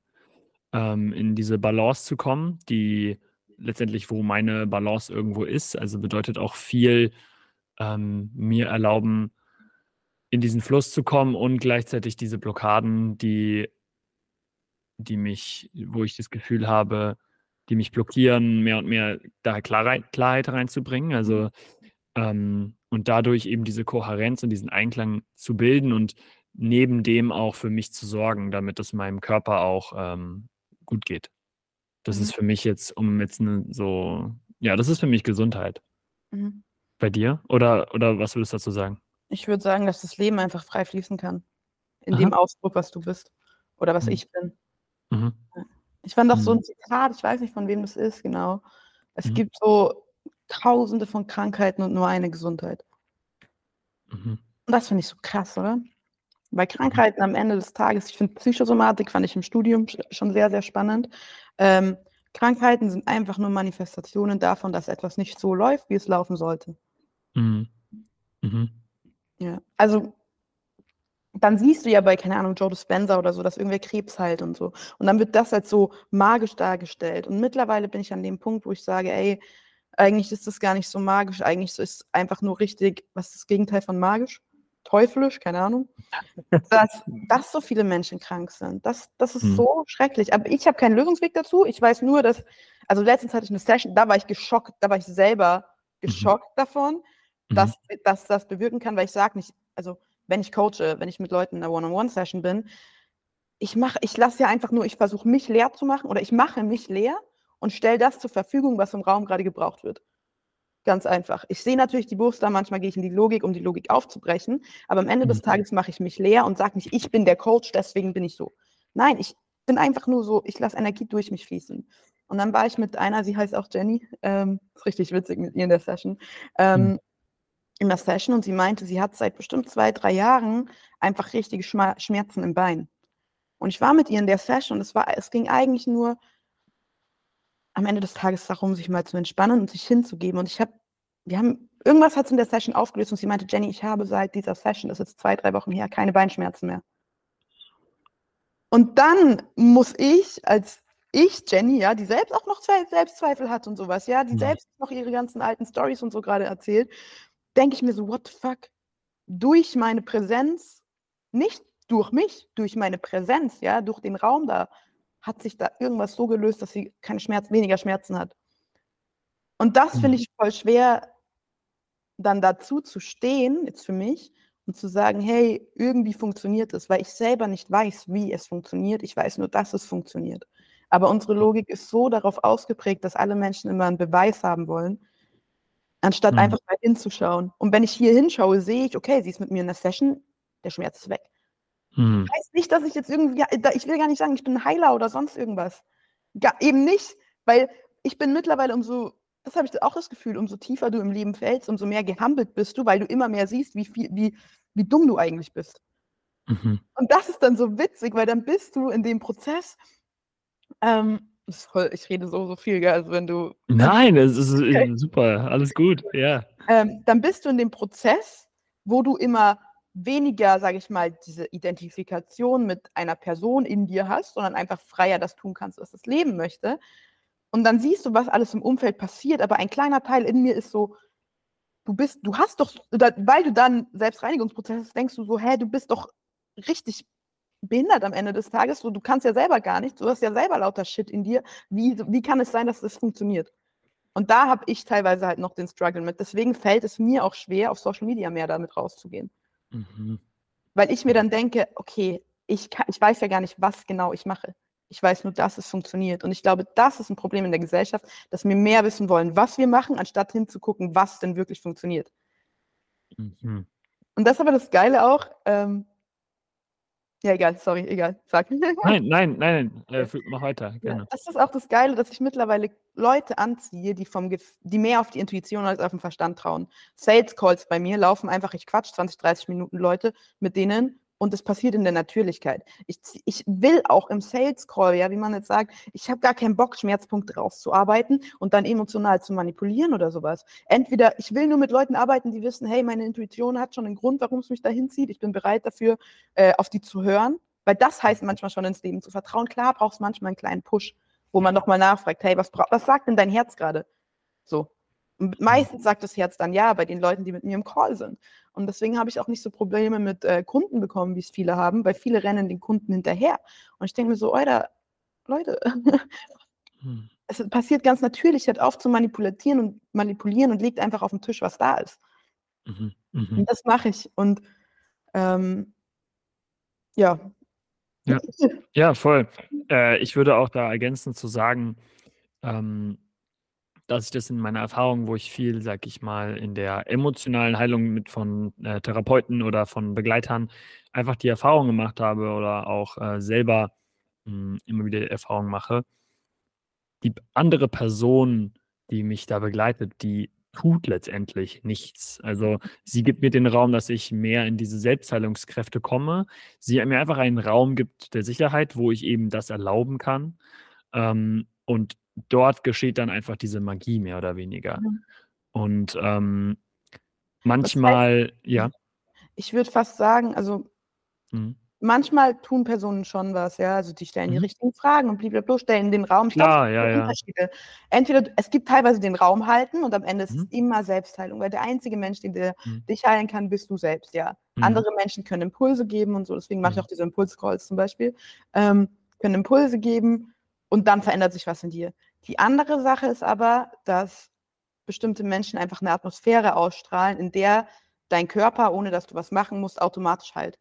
ähm, in diese Balance zu kommen, die letztendlich, wo meine Balance irgendwo ist. Also bedeutet auch viel ähm, mir erlauben, in diesen Fluss zu kommen und gleichzeitig diese Blockaden, die, die mich, wo ich das Gefühl habe, die mich blockieren, mehr und mehr da Klarheit, Klarheit reinzubringen. Also ähm, und dadurch eben diese Kohärenz und diesen Einklang zu bilden und neben dem auch für mich zu sorgen, damit es meinem Körper auch ähm, gut geht. Das mhm. ist für mich jetzt, um jetzt ne, so, ja, das ist für mich Gesundheit. Mhm. Bei dir? Oder, oder was würdest du dazu sagen? Ich würde sagen, dass das Leben einfach frei fließen kann. In Aha. dem Ausdruck, was du bist. Oder was mhm. ich bin. Mhm. Ich fand auch so ein mhm. Zitat, ich weiß nicht, von wem das ist, genau. Es mhm. gibt so tausende von Krankheiten und nur eine Gesundheit. Mhm. Und das finde ich so krass, oder? Bei Krankheiten am Ende des Tages, ich finde Psychosomatik, fand ich im Studium schon sehr, sehr spannend. Ähm, Krankheiten sind einfach nur Manifestationen davon, dass etwas nicht so läuft, wie es laufen sollte. Mhm. Mhm. Ja, also dann siehst du ja bei, keine Ahnung, Joe Dispenza oder so, dass irgendwer Krebs heilt und so. Und dann wird das als so magisch dargestellt. Und mittlerweile bin ich an dem Punkt, wo ich sage, ey, eigentlich ist das gar nicht so magisch, eigentlich ist es einfach nur richtig, was ist das Gegenteil von magisch? Teuflisch, keine Ahnung. Dass, [laughs] dass so viele Menschen krank sind. Das, das ist mhm. so schrecklich. Aber ich habe keinen Lösungsweg dazu. Ich weiß nur, dass, also letztens hatte ich eine Session, da war ich geschockt, da war ich selber mhm. geschockt mhm. davon, Mhm. dass, dass das bewirken kann, weil ich sage nicht, also wenn ich coache, wenn ich mit Leuten in einer One-on-One-Session bin, ich mache, ich lasse ja einfach nur, ich versuche mich leer zu machen oder ich mache mich leer und stelle das zur Verfügung, was im Raum gerade gebraucht wird. Ganz einfach. Ich sehe natürlich die Muster, manchmal gehe ich in die Logik, um die Logik aufzubrechen, aber am Ende mhm. des Tages mache ich mich leer und sage nicht, ich bin der Coach, deswegen bin ich so. Nein, ich bin einfach nur so, ich lasse Energie durch mich fließen. Und dann war ich mit einer, sie heißt auch Jenny, ähm, [laughs] ist richtig witzig mit ihr in der Session, ähm, mhm in der Session und sie meinte, sie hat seit bestimmt zwei, drei Jahren einfach richtige Schmerzen im Bein. Und ich war mit ihr in der Session und es, war, es ging eigentlich nur am Ende des Tages darum, sich mal zu entspannen und sich hinzugeben. Und ich habe, wir haben, irgendwas hat es in der Session aufgelöst und sie meinte, Jenny, ich habe seit dieser Session, das ist jetzt zwei, drei Wochen her, keine Beinschmerzen mehr. Und dann muss ich als ich, Jenny, ja, die selbst auch noch Selbstzweifel hat und sowas, ja, die ja. selbst noch ihre ganzen alten Stories und so gerade erzählt, denke ich mir so, what the fuck? Durch meine Präsenz, nicht durch mich, durch meine Präsenz, ja, durch den Raum da, hat sich da irgendwas so gelöst, dass sie keine Schmerz, weniger Schmerzen hat. Und das finde mhm. ich voll schwer, dann dazu zu stehen, jetzt für mich, und zu sagen, hey, irgendwie funktioniert es, weil ich selber nicht weiß, wie es funktioniert. Ich weiß nur, dass es funktioniert. Aber unsere Logik ist so darauf ausgeprägt, dass alle Menschen immer einen Beweis haben wollen, anstatt mhm. einfach mal hinzuschauen. Und wenn ich hier hinschaue, sehe ich, okay, sie ist mit mir in der Session, der Schmerz ist weg. Mhm. Ich weiß nicht, dass ich jetzt irgendwie, ich will gar nicht sagen, ich bin ein Heiler oder sonst irgendwas. Ja, eben nicht, weil ich bin mittlerweile umso das habe ich auch das Gefühl, umso tiefer du im Leben fällst, umso mehr gehampelt bist du, weil du immer mehr siehst, wie, viel, wie, wie dumm du eigentlich bist. Mhm. Und das ist dann so witzig, weil dann bist du in dem Prozess. Ähm, voll, ich rede so, so viel, gell, also wenn du. Nein, es ist [laughs] okay. super, alles gut, ja. Ähm, dann bist du in dem Prozess, wo du immer weniger, sage ich mal, diese Identifikation mit einer Person in dir hast, sondern einfach freier das tun kannst, was das Leben möchte. Und dann siehst du, was alles im Umfeld passiert, aber ein kleiner Teil in mir ist so, du bist, du hast doch, weil du dann Selbstreinigungsprozess hast, denkst du so, hä, du bist doch richtig behindert am Ende des Tages. So, du kannst ja selber gar nichts, du hast ja selber lauter Shit in dir. Wie, wie kann es sein, dass das funktioniert? Und da habe ich teilweise halt noch den Struggle mit. Deswegen fällt es mir auch schwer, auf Social Media mehr damit rauszugehen. Mhm. Weil ich mir dann denke, okay, ich, kann, ich weiß ja gar nicht, was genau ich mache. Ich weiß nur, dass es funktioniert. Und ich glaube, das ist ein Problem in der Gesellschaft, dass wir mehr wissen wollen, was wir machen, anstatt hinzugucken, was denn wirklich funktioniert. Mhm. Und das ist aber das Geile auch. Ähm, ja, egal, sorry, egal, sag. [laughs] Nein, nein, nein, nein, äh, mach weiter, gerne. Ja, das ist auch das Geile, dass ich mittlerweile Leute anziehe, die, vom die mehr auf die Intuition als auf den Verstand trauen. Sales Calls bei mir laufen einfach, ich quatsch 20, 30 Minuten Leute mit denen und es passiert in der Natürlichkeit. Ich, ich will auch im Sales Call, ja, wie man jetzt sagt, ich habe gar keinen Bock, Schmerzpunkte rauszuarbeiten und dann emotional zu manipulieren oder sowas. Entweder ich will nur mit Leuten arbeiten, die wissen, hey, meine Intuition hat schon einen Grund, warum es mich dahin zieht. Ich bin bereit dafür, äh, auf die zu hören. Weil das heißt manchmal schon ins Leben zu vertrauen. Klar brauchst manchmal einen kleinen Push, wo man nochmal nachfragt, hey, was, was sagt denn dein Herz gerade? So. Und meistens sagt das Herz dann ja bei den Leuten, die mit mir im Call sind. Und deswegen habe ich auch nicht so Probleme mit äh, Kunden bekommen, wie es viele haben, weil viele rennen den Kunden hinterher. Und ich denke mir so, Alter, Leute, hm. [laughs] es passiert ganz natürlich, hört auf zu manipulieren und manipulieren und legt einfach auf den Tisch, was da ist. Mhm. Mhm. Und das mache ich. Und ähm, ja. ja. Ja, voll. Äh, ich würde auch da ergänzend zu sagen, ähm, dass ich das in meiner Erfahrung, wo ich viel, sag ich mal, in der emotionalen Heilung mit von äh, Therapeuten oder von Begleitern einfach die Erfahrung gemacht habe oder auch äh, selber mh, hm, immer wieder Erfahrungen mache. Die andere Person, die mich da begleitet, die tut letztendlich nichts. Also sie gibt mir den Raum, dass ich mehr in diese Selbstheilungskräfte komme. Sie mir einfach einen Raum gibt der Sicherheit, wo ich eben das erlauben kann. Ähm, und dort geschieht dann einfach diese Magie mehr oder weniger. Mhm. Und ähm, manchmal, heißt, ja. Ich würde fast sagen, also mhm. manchmal tun Personen schon was, ja. Also die stellen mhm. die richtigen Fragen und blablabla, stellen den Raum. Klar, ja, ja. Unterschiede. Entweder es gibt teilweise den Raum halten und am Ende ist es mhm. immer Selbstheilung, weil der einzige Mensch, den der mhm. dich heilen kann, bist du selbst, ja. Mhm. Andere Menschen können Impulse geben und so, deswegen mache ich auch diese Impulscalls zum Beispiel. Ähm, können Impulse geben und dann verändert sich was in dir. Die andere Sache ist aber, dass bestimmte Menschen einfach eine Atmosphäre ausstrahlen, in der dein Körper, ohne dass du was machen musst, automatisch halt.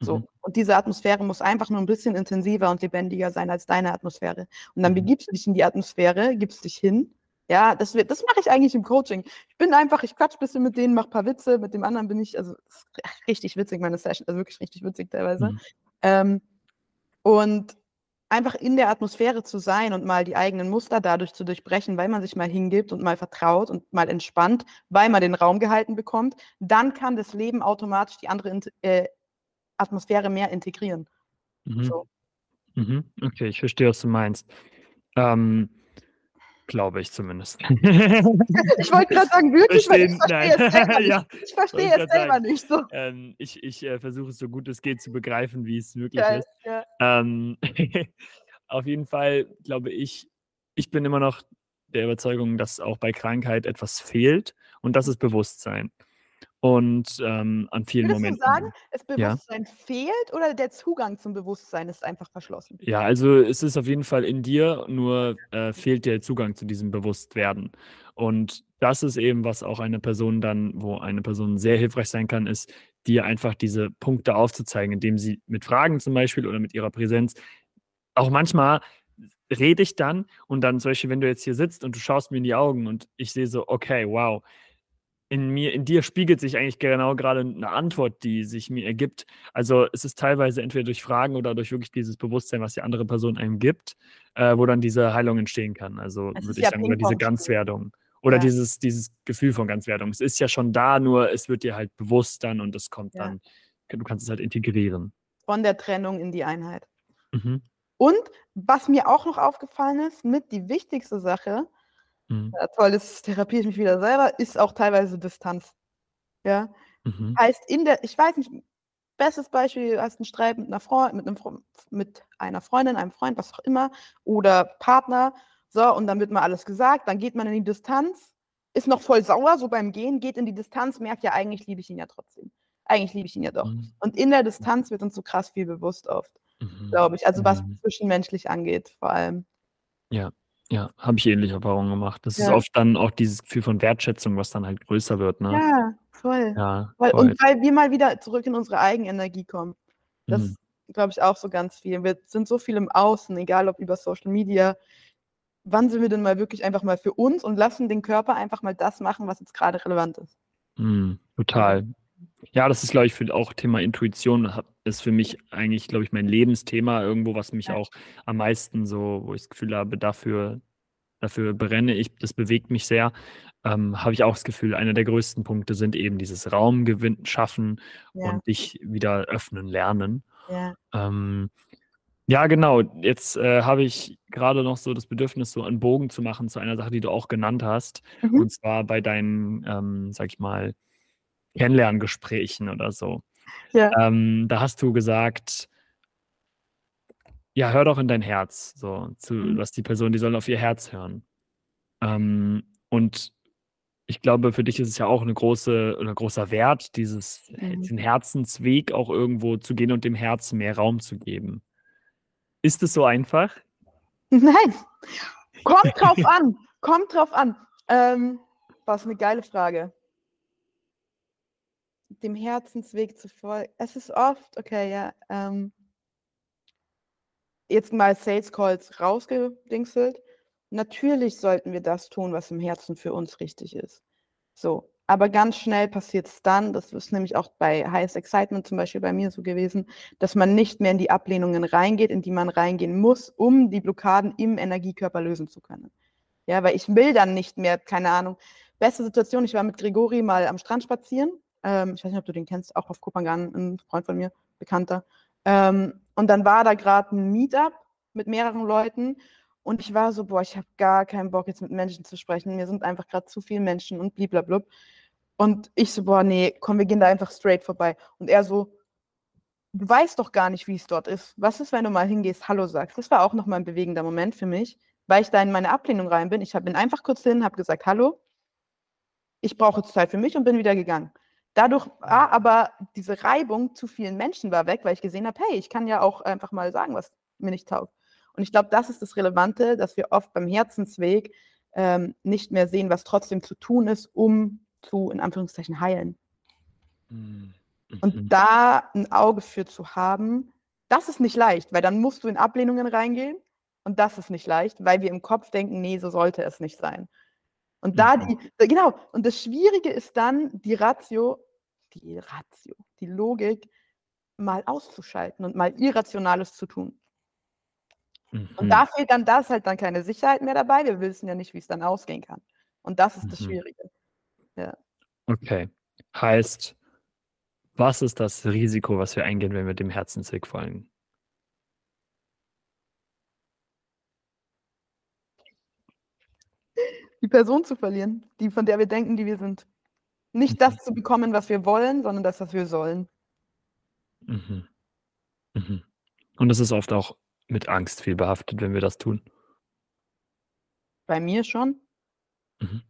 So. Mhm. Und diese Atmosphäre muss einfach nur ein bisschen intensiver und lebendiger sein als deine Atmosphäre. Und dann mhm. begibst du dich in die Atmosphäre, gibst dich hin. Ja, das, wird, das mache ich eigentlich im Coaching. Ich bin einfach, ich quatsch ein bisschen mit denen, mache ein paar Witze. Mit dem anderen bin ich, also richtig witzig, meine Session, also wirklich richtig witzig teilweise. Mhm. Ähm, und einfach in der Atmosphäre zu sein und mal die eigenen Muster dadurch zu durchbrechen, weil man sich mal hingibt und mal vertraut und mal entspannt, weil man den Raum gehalten bekommt, dann kann das Leben automatisch die andere äh, Atmosphäre mehr integrieren. Mhm. So. Mhm. Okay, ich verstehe, was du meinst. Ähm, Glaube ich zumindest. [laughs] [laughs] ich wollte gerade sagen, wirklich, Verstehen, weil ich verstehe es selber [laughs] ja, nicht. Ich verstehe es selber sagen. nicht so. Ähm, ich ich äh, versuche es so gut es geht zu begreifen, wie es möglich ja, ist. Ja. Ähm, auf jeden Fall glaube ich, ich bin immer noch der Überzeugung, dass auch bei Krankheit etwas fehlt und das ist Bewusstsein und ähm, an vielen Würdest Momenten. du sagen, das Bewusstsein ja. fehlt oder der Zugang zum Bewusstsein ist einfach verschlossen? Ja, also es ist auf jeden Fall in dir, nur äh, fehlt der Zugang zu diesem Bewusstwerden. Und das ist eben, was auch eine Person dann, wo eine Person sehr hilfreich sein kann, ist, dir einfach diese Punkte aufzuzeigen, indem sie mit Fragen zum Beispiel oder mit ihrer Präsenz auch manchmal rede ich dann und dann zum Beispiel, wenn du jetzt hier sitzt und du schaust mir in die Augen und ich sehe so, okay, wow, in mir, in dir spiegelt sich eigentlich genau gerade eine Antwort, die sich mir ergibt. Also es ist teilweise entweder durch Fragen oder durch wirklich dieses Bewusstsein, was die andere Person einem gibt, äh, wo dann diese Heilung entstehen kann. Also würde ich ja sagen, oder diese Ganzwerdung. Oder Ja. dieses, dieses Gefühl von Ganzwertung. Es ist ja schon da, nur es wird dir halt bewusst dann und es kommt Ja. dann, du kannst es halt integrieren. Von der Trennung in die Einheit. Mhm. Und was mir auch noch aufgefallen ist, mit die wichtigste Sache, Mhm. ja, toll, jetzt therapiere ich mich wieder selber, ist auch teilweise Distanz. Ja, Mhm. heißt in der, ich weiß nicht, bestes Beispiel, du hast einen Streit mit einer Freundin, mit, einem, mit einer Freundin, einem Freund, was auch immer, oder Partner, so, und dann wird mal alles gesagt, dann geht man in die Distanz, ist noch voll sauer, so beim Gehen, geht in die Distanz, merkt ja, eigentlich liebe ich ihn ja trotzdem. Eigentlich liebe ich ihn ja doch. Mhm. Und in der Distanz wird uns so krass viel bewusst oft, Mhm. glaube ich. Also was Mhm. zwischenmenschlich angeht, vor allem. Ja, ja, habe ich ähnliche Erfahrungen gemacht. Das ist Ja. oft dann auch dieses Gefühl von Wertschätzung, was dann halt größer wird, ne? Ja, voll. Ja, Weil, voll. und weil wir mal wieder zurück in unsere Eigenenergie kommen. Das Mhm. glaube ich auch so ganz viel. Wir sind so viel im Außen, egal ob über Social Media. Wann sind wir denn mal wirklich einfach mal für uns und lassen den Körper einfach mal das machen, was jetzt gerade relevant ist? Mhm, total. Ja, das ist, glaube ich, für auch Thema Intuition ist für mich eigentlich, glaube ich, mein Lebensthema irgendwo, was mich Ja. auch am meisten so, wo ich das Gefühl habe, dafür, dafür brenne ich, das bewegt mich sehr. Ähm, habe ich auch das Gefühl, einer der größten Punkte sind eben dieses Raumgewinn schaffen Ja, und dich wieder öffnen lernen. ja. Ähm, ja, genau. Jetzt äh, habe ich gerade noch so das Bedürfnis, so einen Bogen zu machen zu einer Sache, die du auch genannt hast. Mhm. Und zwar bei deinen, ähm, sag ich mal, Kennenlerngesprächen oder so. Ja. Ähm, da hast du gesagt, ja, hör doch in dein Herz. So, zu, Mhm. was die Person, die sollen auf ihr Herz hören. Ähm, und ich glaube, für dich ist es ja auch eine große oder großer Wert, dieses, Mhm. diesen Herzensweg auch irgendwo zu gehen und dem Herzen mehr Raum zu geben. Ist es so einfach? Nein, kommt drauf [laughs] an. Kommt drauf an. Ähm, was eine geile Frage. Dem Herzensweg zu folgen. Es ist oft, okay, ja. Ähm, jetzt mal Sales Calls rausgedingselt. Natürlich sollten wir das tun, was im Herzen für uns richtig ist. So, aber ganz schnell passiert es dann, das ist nämlich auch bei Highest Excitement zum Beispiel bei mir so gewesen, dass man nicht mehr in die Ablehnungen reingeht, in die man reingehen muss, um die Blockaden im Energiekörper lösen zu können. Ja, weil ich will dann nicht mehr, keine Ahnung. Beste Situation, ich war mit Gregori mal am Strand spazieren. Ähm, ich weiß nicht, ob du den kennst, auch auf Kopangan, ein Freund von mir, Bekannter. Ähm, und dann war da gerade ein Meetup mit mehreren Leuten und ich war so, boah, ich habe gar keinen Bock, jetzt mit Menschen zu sprechen. Mir sind einfach gerade zu viele Menschen und bliblablub. Und ich so, boah, nee, komm, wir gehen da einfach straight vorbei. Und er so, du weißt doch gar nicht, wie es dort ist. Was ist, wenn du mal hingehst, Hallo sagst? Das war auch nochmal ein bewegender Moment für mich, weil ich da in meine Ablehnung rein bin. Ich bin einfach kurz hin, habe gesagt, Hallo, ich brauche jetzt Zeit für mich und bin wieder gegangen. Dadurch war aber diese Reibung zu vielen Menschen war weg, weil ich gesehen habe, hey, ich kann ja auch einfach mal sagen, was mir nicht taugt. Und ich glaube, das ist das Relevante, dass wir oft beim Herzensweg ähm, nicht mehr sehen, was trotzdem zu tun ist, um zu, in Anführungszeichen, heilen. Mhm. Und da ein Auge für zu haben, das ist nicht leicht, weil dann musst du in Ablehnungen reingehen und das ist nicht leicht, weil wir im Kopf denken, nee, so sollte es nicht sein. Und da Mhm. die, genau, und das Schwierige ist dann, die Ratio, die Ratio, die Logik mal auszuschalten und mal Irrationales zu tun. Und Mhm. da fehlt dann, da ist halt dann keine Sicherheit mehr dabei. Wir wissen ja nicht, wie es dann ausgehen kann. Und das ist das Mhm. Schwierige. Okay. Heißt, was ist das Risiko, was wir eingehen, wenn wir dem Herzensweg folgen? Die Person zu verlieren, die, von der wir denken, die wir sind. Nicht das zu bekommen, was wir wollen, sondern das, was wir sollen. Mhm. Mhm. Und das ist oft auch mit Angst viel behaftet, wenn wir das tun. Bei mir schon. Mhm.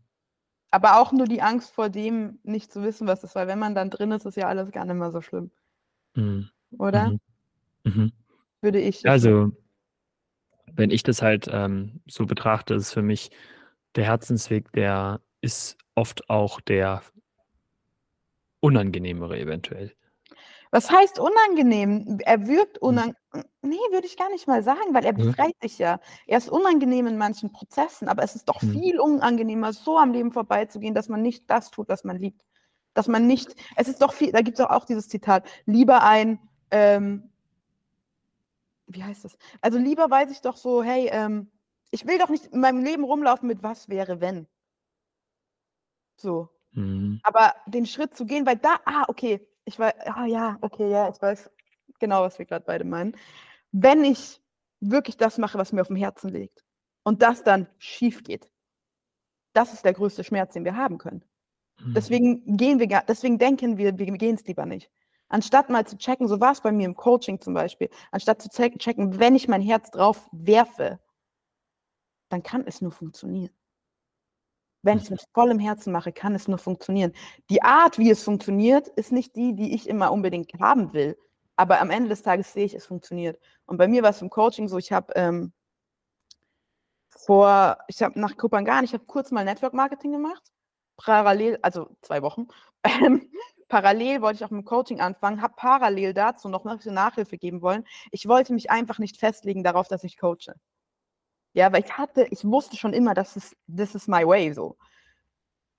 Aber auch nur die Angst vor dem, nicht zu wissen, was das ist. Weil wenn man dann drin ist, ist ja alles gar nicht mehr so schlimm. Mhm. Oder? Mhm. Mhm. Würde ich. Also, wenn ich das halt ähm, so betrachte, ist für mich der Herzensweg, der ist oft auch der unangenehmere eventuell. Was heißt unangenehm? Er wirkt Hm. unangenehm. Nee, würde ich gar nicht mal sagen, weil er Mhm. befreit dich ja. Er ist unangenehm in manchen Prozessen, aber es ist doch Mhm. viel unangenehmer, so am Leben vorbeizugehen, dass man nicht das tut, was man liebt. Dass man nicht, es ist doch viel, da gibt es auch, auch dieses Zitat, lieber ein, ähm, wie heißt das? Also lieber weiß ich doch so, hey, ähm, ich will doch nicht in meinem Leben rumlaufen mit was wäre, wenn. So. Mhm. Aber den Schritt zu gehen, weil da, ah, okay, ich weiß, ah ja, okay, ja, ich weiß genau, was wir gerade beide meinen. Wenn ich wirklich das mache, was mir auf dem Herzen liegt und das dann schief geht, das ist der größte Schmerz, den wir haben können. Mhm. Deswegen gehen wir, deswegen denken wir, wir gehen es lieber nicht. Anstatt mal zu checken, so war es bei mir im Coaching zum Beispiel, anstatt zu checken, wenn ich mein Herz drauf werfe, dann kann es nur funktionieren. Wenn ich es mit vollem Herzen mache, kann es nur funktionieren. Die Art, wie es funktioniert, ist nicht die, die ich immer unbedingt haben will. Aber am Ende des Tages sehe ich, es funktioniert. Und bei mir war es im Coaching so, ich habe ähm, vor, ich habe nach Kopangan, ich habe kurz mal Network Marketing gemacht. Parallel, also zwei Wochen. [laughs] parallel wollte ich auch mit dem Coaching anfangen, habe parallel dazu noch Nachhilfe geben wollen. Ich wollte mich einfach nicht festlegen darauf, dass ich coache. Ja, weil ich hatte, ich wusste schon immer, dass es, this is my way so.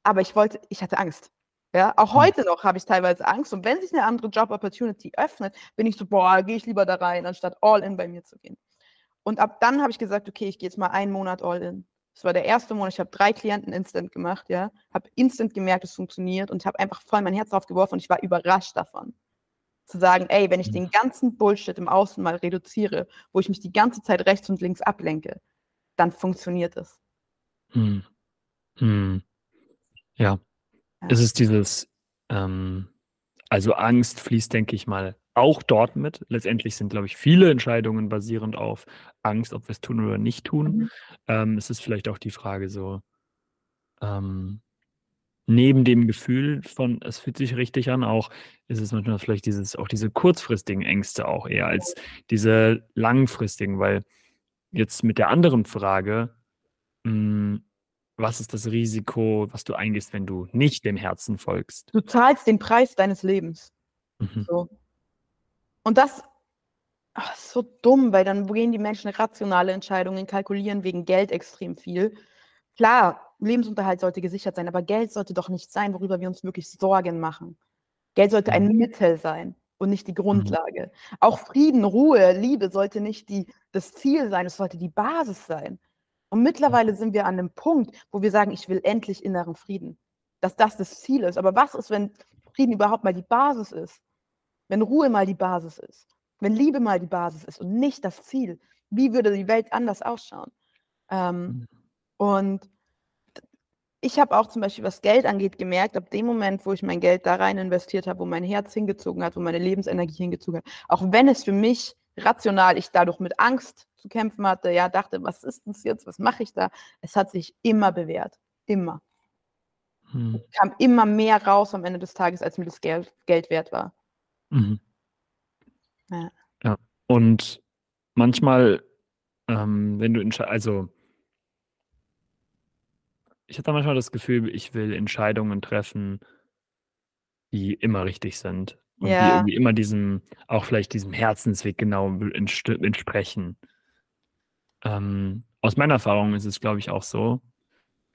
Aber ich wollte, ich hatte Angst. Ja, auch hm. heute noch habe ich teilweise Angst. Und wenn sich eine andere Job Opportunity öffnet, bin ich so, boah, gehe ich lieber da rein, anstatt all in bei mir zu gehen. Und ab dann habe ich gesagt, okay, ich gehe jetzt mal einen Monat all in. Das war der erste Monat, ich habe drei Klienten instant gemacht, ja, habe instant gemerkt, es funktioniert und habe einfach voll mein Herz drauf geworfen und ich war überrascht davon. Zu sagen, ey, wenn ich hm. den ganzen Bullshit im Außen mal reduziere, wo ich mich die ganze Zeit rechts und links ablenke, dann funktioniert es. Hm. Hm. Ja. ja. Es ist dieses, ähm, also Angst fließt, denke ich mal, auch dort mit. Letztendlich sind, glaube ich, viele Entscheidungen basierend auf Angst, ob wir es tun oder nicht tun. Mhm. Ähm, es ist vielleicht auch die Frage so, ähm, neben dem Gefühl von, es fühlt sich richtig an, auch ist es manchmal vielleicht dieses, auch diese kurzfristigen Ängste auch eher als diese langfristigen, weil Jetzt mit der anderen Frage, hm, was ist das Risiko, was du eingehst, wenn du nicht dem Herzen folgst? Du zahlst den Preis deines Lebens. Mhm. So. Und das ach, ist so dumm, weil dann gehen die Menschen rationale Entscheidungen, kalkulieren wegen Geld extrem viel. Klar, Lebensunterhalt sollte gesichert sein, aber Geld sollte doch nicht sein, worüber wir uns wirklich Sorgen machen. Geld sollte ein mhm. Mittel sein und nicht die mhm. Grundlage. Mhm. Auch Frieden, Ruhe, Liebe sollte nicht die, das Ziel sein, es sollte die Basis sein. Und mittlerweile sind wir an einem Punkt, wo wir sagen, ich will endlich inneren Frieden. Dass das das Ziel ist. Aber was ist, wenn Frieden überhaupt mal die Basis ist? Wenn Ruhe mal die Basis ist? Wenn Liebe mal die Basis ist und nicht das Ziel? Wie würde die Welt anders ausschauen? Ähm, mhm. Und ich habe auch zum Beispiel, was Geld angeht, gemerkt, ab dem Moment, wo ich mein Geld da rein investiert habe, wo mein Herz hingezogen hat, wo meine Lebensenergie hingezogen hat, auch wenn es für mich rational, ich dadurch mit Angst zu kämpfen hatte, ja, dachte, was ist das jetzt, was mache ich da? Es hat sich immer bewährt, immer. Hm. Es kam immer mehr raus am Ende des Tages, als mir das Geld, Geld wert war. Mhm. Ja. ja. Und manchmal, ähm, wenn du, also ich habe manchmal das Gefühl, ich will Entscheidungen treffen, die immer richtig sind und die irgendwie immer diesem auch vielleicht diesem Herzensweg genau entsprechen. Ähm, aus meiner Erfahrung ist es, glaube ich, auch so,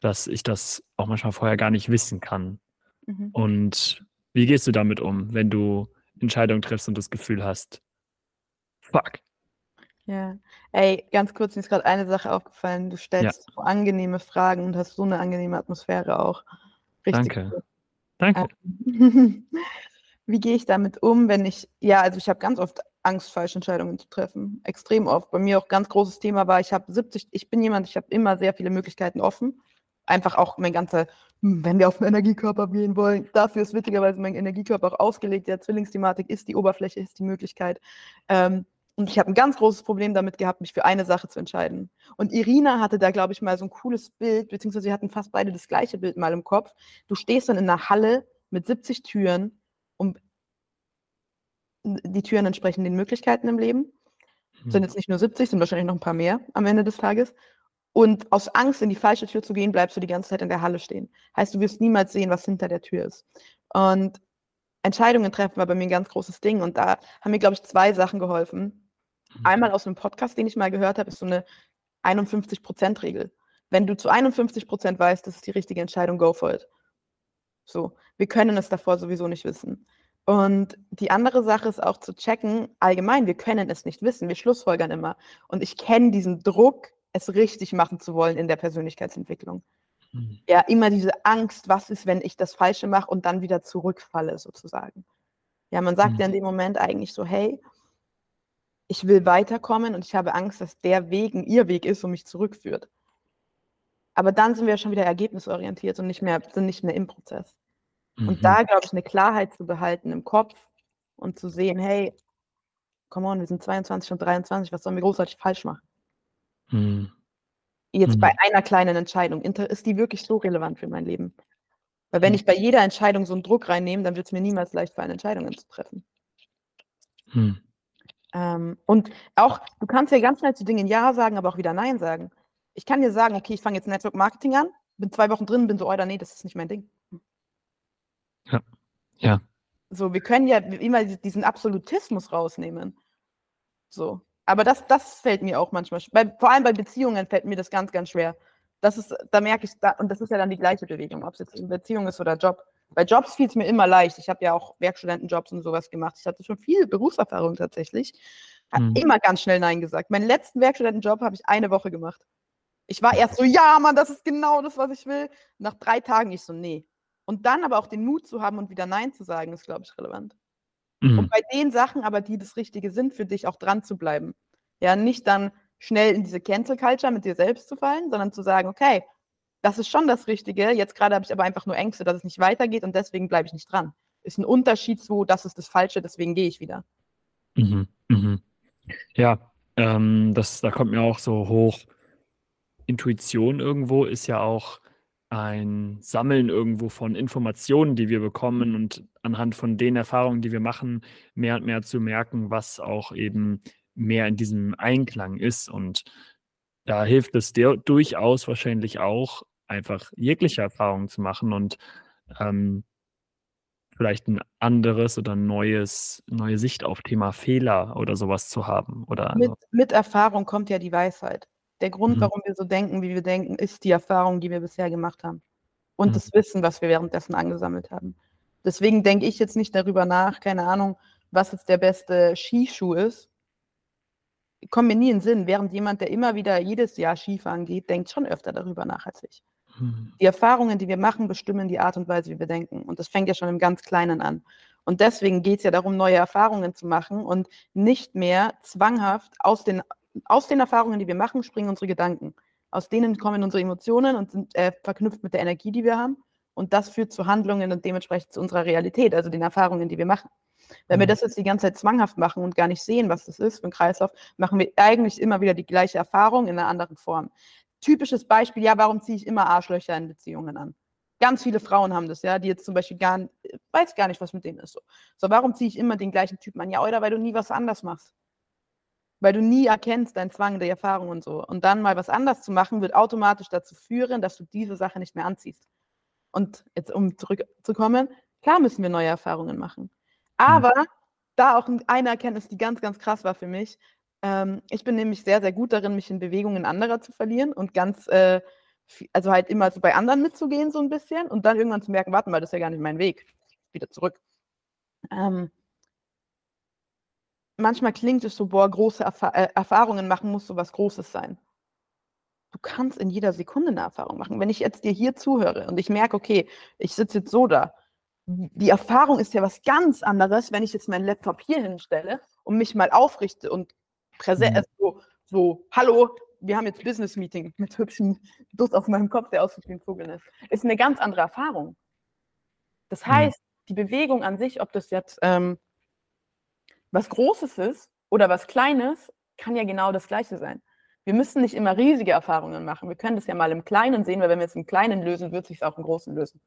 dass ich das auch manchmal vorher gar nicht wissen kann. Mhm. Und wie gehst du damit um, wenn du Entscheidungen triffst und das Gefühl hast, fuck, ja. Ey, ganz kurz, mir ist gerade eine Sache aufgefallen. Du stellst so angenehme Fragen und hast so eine angenehme Atmosphäre auch. Richtig Danke. cool. Danke. Ähm, [laughs] wie gehe ich damit um, wenn ich, ja, also ich habe ganz oft Angst, falsche Entscheidungen zu treffen. Extrem oft. Bei mir auch ganz großes Thema war, ich habe 70, ich bin jemand, ich habe immer sehr viele Möglichkeiten offen. Einfach auch mein ganzer, hm, wenn wir auf den Energiekörper gehen wollen, dafür ist witzigerweise mein Energiekörper auch ausgelegt. Der Zwillingsthematik ist die Oberfläche, ist die Möglichkeit. Ähm, und ich habe ein ganz großes Problem damit gehabt, mich für eine Sache zu entscheiden. Und Irina hatte da, glaube ich, mal so ein cooles Bild, beziehungsweise wir hatten fast beide das gleiche Bild mal im Kopf. Du stehst dann in einer Halle mit 70 Türen und die Türen entsprechen den Möglichkeiten im Leben. Mhm. Sind jetzt nicht nur 70, sind wahrscheinlich noch ein paar mehr am Ende des Tages. Und aus Angst, in die falsche Tür zu gehen, bleibst du die ganze Zeit in der Halle stehen. Heißt, du wirst niemals sehen, was hinter der Tür ist. Und Entscheidungen treffen war bei mir ein ganz großes Ding. Und da haben mir, glaube ich, zwei Sachen geholfen. Einmal aus einem Podcast, den ich mal gehört habe, ist so eine 51%-Regel. Wenn du zu 51% weißt, das ist die richtige Entscheidung, go for it. So, wir können es davor sowieso nicht wissen. Und die andere Sache ist auch zu checken, allgemein, wir können es nicht wissen, wir schlussfolgern immer. Und ich kenne diesen Druck, es richtig machen zu wollen in der Persönlichkeitsentwicklung. Mhm. Ja, immer diese Angst, was ist, wenn ich das Falsche mache und dann wieder zurückfalle, sozusagen. Ja, man sagt mhm. ja in dem Moment eigentlich so, hey, ich will weiterkommen und ich habe Angst, dass der Weg ein Irrweg ist und mich zurückführt. Aber dann sind wir schon wieder ergebnisorientiert und nicht mehr, sind nicht mehr im Prozess. Mhm. Und da, glaube ich, eine Klarheit zu behalten im Kopf und zu sehen, hey, come on, wir sind 22 und 23, was sollen wir großartig falsch machen? Mhm. Jetzt mhm. bei einer kleinen Entscheidung, ist die wirklich so relevant für mein Leben? Weil wenn mhm. ich bei jeder Entscheidung so einen Druck reinnehme, dann wird es mir niemals leicht fallen, Entscheidungen zu treffen. Mhm. Ähm, und auch, du kannst ja ganz schnell zu Dingen Ja sagen, aber auch wieder Nein sagen. Ich kann dir sagen, okay, ich fange jetzt Network Marketing an, bin zwei Wochen drin, bin so, oder nee, das ist nicht mein Ding. Ja. Ja. So, wir können ja immer diesen Absolutismus rausnehmen. So. Aber das, das fällt mir auch manchmal, bei, vor allem bei Beziehungen fällt mir das ganz, ganz schwer. Das ist, da merke ich, da, und das ist ja dann die gleiche Bewegung, ob es jetzt in Beziehung ist oder Job. Bei Jobs fiel es mir immer leicht. Ich habe ja auch Werkstudentenjobs und sowas gemacht. Ich hatte schon viel Berufserfahrung tatsächlich. Habe mhm. immer ganz schnell Nein gesagt. Meinen letzten Werkstudentenjob habe ich eine Woche gemacht. Ich war erst so, ja, Mann, das ist genau das, was ich will. Nach drei Tagen ich so, nee. Und dann aber auch den Mut zu haben und wieder Nein zu sagen, ist, glaube ich, relevant. Mhm. Und bei den Sachen aber, die das Richtige sind für dich, auch dran zu bleiben. Ja, nicht dann schnell in diese Cancel Culture mit dir selbst zu fallen, sondern zu sagen, okay, das ist schon das Richtige. Jetzt gerade habe ich aber einfach nur Ängste, dass es nicht weitergeht und deswegen bleibe ich nicht dran. Ist ein Unterschied zu, das ist das Falsche, deswegen gehe ich wieder. Mhm. Mhm. Ja, ähm, das, da kommt mir auch so hoch. Intuition irgendwo ist ja auch ein Sammeln irgendwo von Informationen, die wir bekommen und anhand von den Erfahrungen, die wir machen, mehr und mehr zu merken, was auch eben mehr in diesem Einklang ist. Und da hilft es dir durchaus wahrscheinlich auch, einfach jegliche Erfahrungen zu machen und ähm, vielleicht ein anderes oder neues, neue Sicht auf Thema Fehler oder sowas zu haben. Oder mit, mit Erfahrung kommt ja die Weisheit. Der Grund, mhm. warum wir so denken, wie wir denken, ist die Erfahrung, die wir bisher gemacht haben. Und mhm. das Wissen, was wir währenddessen angesammelt haben. Deswegen denke ich jetzt nicht darüber nach, keine Ahnung, was jetzt der beste Skischuh ist. Kommt mir nie in den Sinn, während jemand, der immer wieder jedes Jahr Skifahren geht, denkt schon öfter darüber nach als ich. Mhm. Die Erfahrungen, die wir machen, bestimmen die Art und Weise, wie wir denken. Und das fängt ja schon im ganz Kleinen an. Und deswegen geht es ja darum, neue Erfahrungen zu machen und nicht mehr zwanghaft aus den aus den Erfahrungen, die wir machen, springen unsere Gedanken. Aus denen kommen unsere Emotionen und sind äh, verknüpft mit der Energie, die wir haben. Und das führt zu Handlungen und dementsprechend zu unserer Realität, also den Erfahrungen, die wir machen. Wenn mhm. wir das jetzt die ganze Zeit zwanghaft machen und gar nicht sehen, was das ist für ein Kreislauf, machen wir eigentlich immer wieder die gleiche Erfahrung in einer anderen Form. Typisches Beispiel, ja, warum ziehe ich immer Arschlöcher in Beziehungen an? Ganz viele Frauen haben das, ja, die jetzt zum Beispiel gar nicht, weiß gar nicht, was mit denen ist. So, so warum ziehe ich immer den gleichen Typen an? Ja, oder weil du nie was anders machst weil du nie erkennst deinen Zwang, die Erfahrung und so. Und dann mal was anders zu machen, wird automatisch dazu führen, dass du diese Sache nicht mehr anziehst. Und jetzt, um zurückzukommen, klar müssen wir neue Erfahrungen machen. Aber mhm. da auch eine Erkenntnis, die ganz, ganz krass war für mich. Ähm, ich bin nämlich sehr, sehr gut darin, mich in Bewegungen anderer zu verlieren und ganz, äh, also halt immer so bei anderen mitzugehen, so ein bisschen und dann irgendwann zu merken, warte mal, das ist ja gar nicht mein Weg. Wieder zurück. Ähm, manchmal klingt es so, boah, große Erfa äh, Erfahrungen machen muss so was Großes sein. Du kannst in jeder Sekunde eine Erfahrung machen. Wenn ich jetzt dir hier zuhöre und ich merke, okay, ich sitze jetzt so da, die Erfahrung ist ja was ganz anderes, wenn ich jetzt meinen Laptop hier hinstelle und mich mal aufrichte und präsent, mhm. so, so, hallo, wir haben jetzt Business Meeting mit hübschen Duss auf meinem Kopf, der aussieht wie ein Vogel ist. Ist eine ganz andere Erfahrung. Das mhm. heißt, mhm. die Bewegung an sich, ob das jetzt ähm, was Großes ist oder was Kleines, kann ja genau das Gleiche sein. Wir müssen nicht immer riesige Erfahrungen machen. Wir können das ja mal im Kleinen sehen, weil wenn wir es im Kleinen lösen, wird es sich auch im Großen lösen.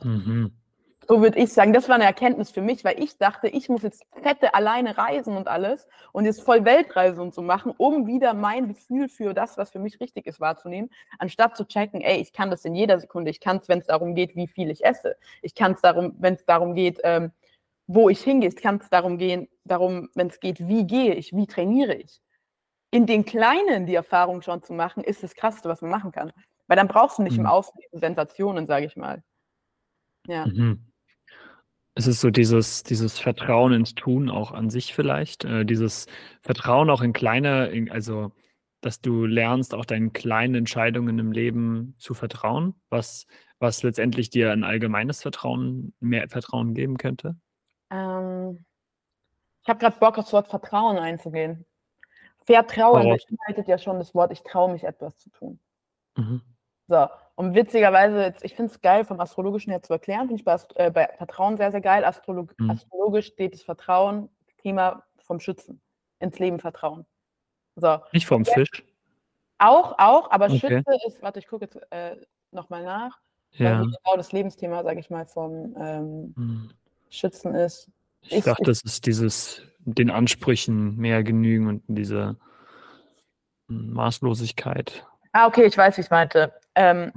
Mhm. So würde ich sagen, das war eine Erkenntnis für mich, weil ich dachte, ich muss jetzt fette alleine reisen und alles und jetzt voll Weltreise und so machen, um wieder mein Gefühl für das, was für mich richtig ist, wahrzunehmen, anstatt zu checken, ey, ich kann das in jeder Sekunde. Ich kann es, wenn es darum geht, wie viel ich esse. Ich kann es darum, wenn es darum geht, ähm, wo ich hingehe. Es kann es darum gehen, darum, wenn es geht, wie gehe ich, wie trainiere ich. In den Kleinen die Erfahrung schon zu machen, ist das Krasseste, was man machen kann. Weil dann brauchst du nicht mhm. im Außen Sensationen, sage ich mal. Ja. Mhm. Es ist so dieses, dieses Vertrauen ins Tun auch an sich vielleicht, äh, dieses Vertrauen auch in kleine, in, also dass du lernst, auch deinen kleinen Entscheidungen im Leben zu vertrauen, was was letztendlich dir ein allgemeines Vertrauen mehr Vertrauen geben könnte? Ähm, ich habe gerade Bock, aufs Wort Vertrauen einzugehen. Vertrauen Worauf? beinhaltet ja schon das Wort, ich traue mich, etwas zu tun. Mhm. So, und witzigerweise, jetzt, ich finde es geil, vom Astrologischen her zu erklären, finde ich bei, Ast- äh, bei Vertrauen sehr, sehr geil. Astrolog Mhm. Astrologisch steht das Vertrauen, Thema vom Schützen, ins Leben vertrauen. So, Nicht vom Fisch? auch, auch, aber Okay. Schütze ist, warte, ich gucke jetzt äh, nochmal nach, Ja. genau das Lebensthema, sage ich mal, vom ähm, Mhm. Schützen ist. Ich Ich- dachte, das ist dieses den Ansprüchen mehr genügen und diese hm, Maßlosigkeit. Ah, okay, ich weiß, wie ich meinte. Ähm.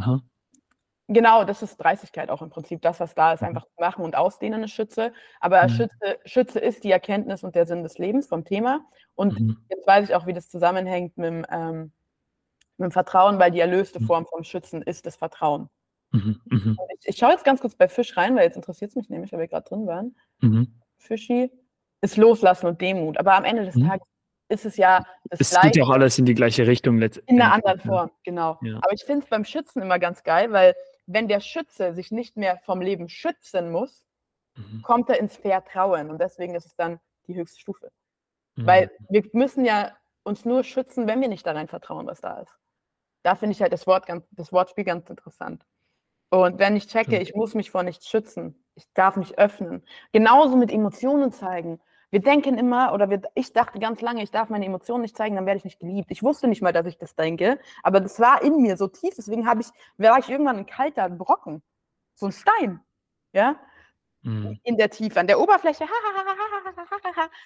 Genau, das ist Dreistigkeit auch im Prinzip. Das, was da ist, Mhm. einfach machen und ausdehnen ist Schütze. Aber Mhm. Schütze, Schütze ist die Erkenntnis und der Sinn des Lebens vom Thema. Und Mhm. jetzt weiß ich auch, wie das zusammenhängt mit dem, ähm, mit dem Vertrauen, weil die erlöste Mhm. Form vom Schützen ist das Vertrauen. Mhm. Ich, ich schaue jetzt ganz kurz bei Fisch rein, weil jetzt interessiert es mich nämlich, weil wir gerade drin waren. Fischi ist Loslassen und Demut. Aber am Ende des. Tages ist es ja das Es Gleiche. geht ja auch alles in die gleiche Richtung letztendlich. In einer anderen ja. Form, genau. Ja. Aber ich finde es beim Schützen immer ganz geil, weil wenn der Schütze sich nicht mehr vom Leben schützen muss, Mhm. kommt er ins Vertrauen. Und deswegen ist es dann die höchste Stufe. Mhm. Weil wir müssen ja uns nur schützen, wenn wir nicht da rein vertrauen, was da ist. Da finde ich halt das, Wort ganz, das Wortspiel ganz interessant. Und wenn ich checke, Stimmt. ich muss mich vor nichts schützen, ich darf mich öffnen. Genauso mit Emotionen zeigen. Wir denken immer, oder wir, ich dachte ganz lange, ich darf meine Emotionen nicht zeigen, dann werde ich nicht geliebt. Ich wusste nicht mal, dass ich das denke, aber das war in mir so tief, deswegen habe ich, war ich irgendwann ein kalter Brocken, so ein Stein, ja, Mhm. in der Tiefe, an der Oberfläche,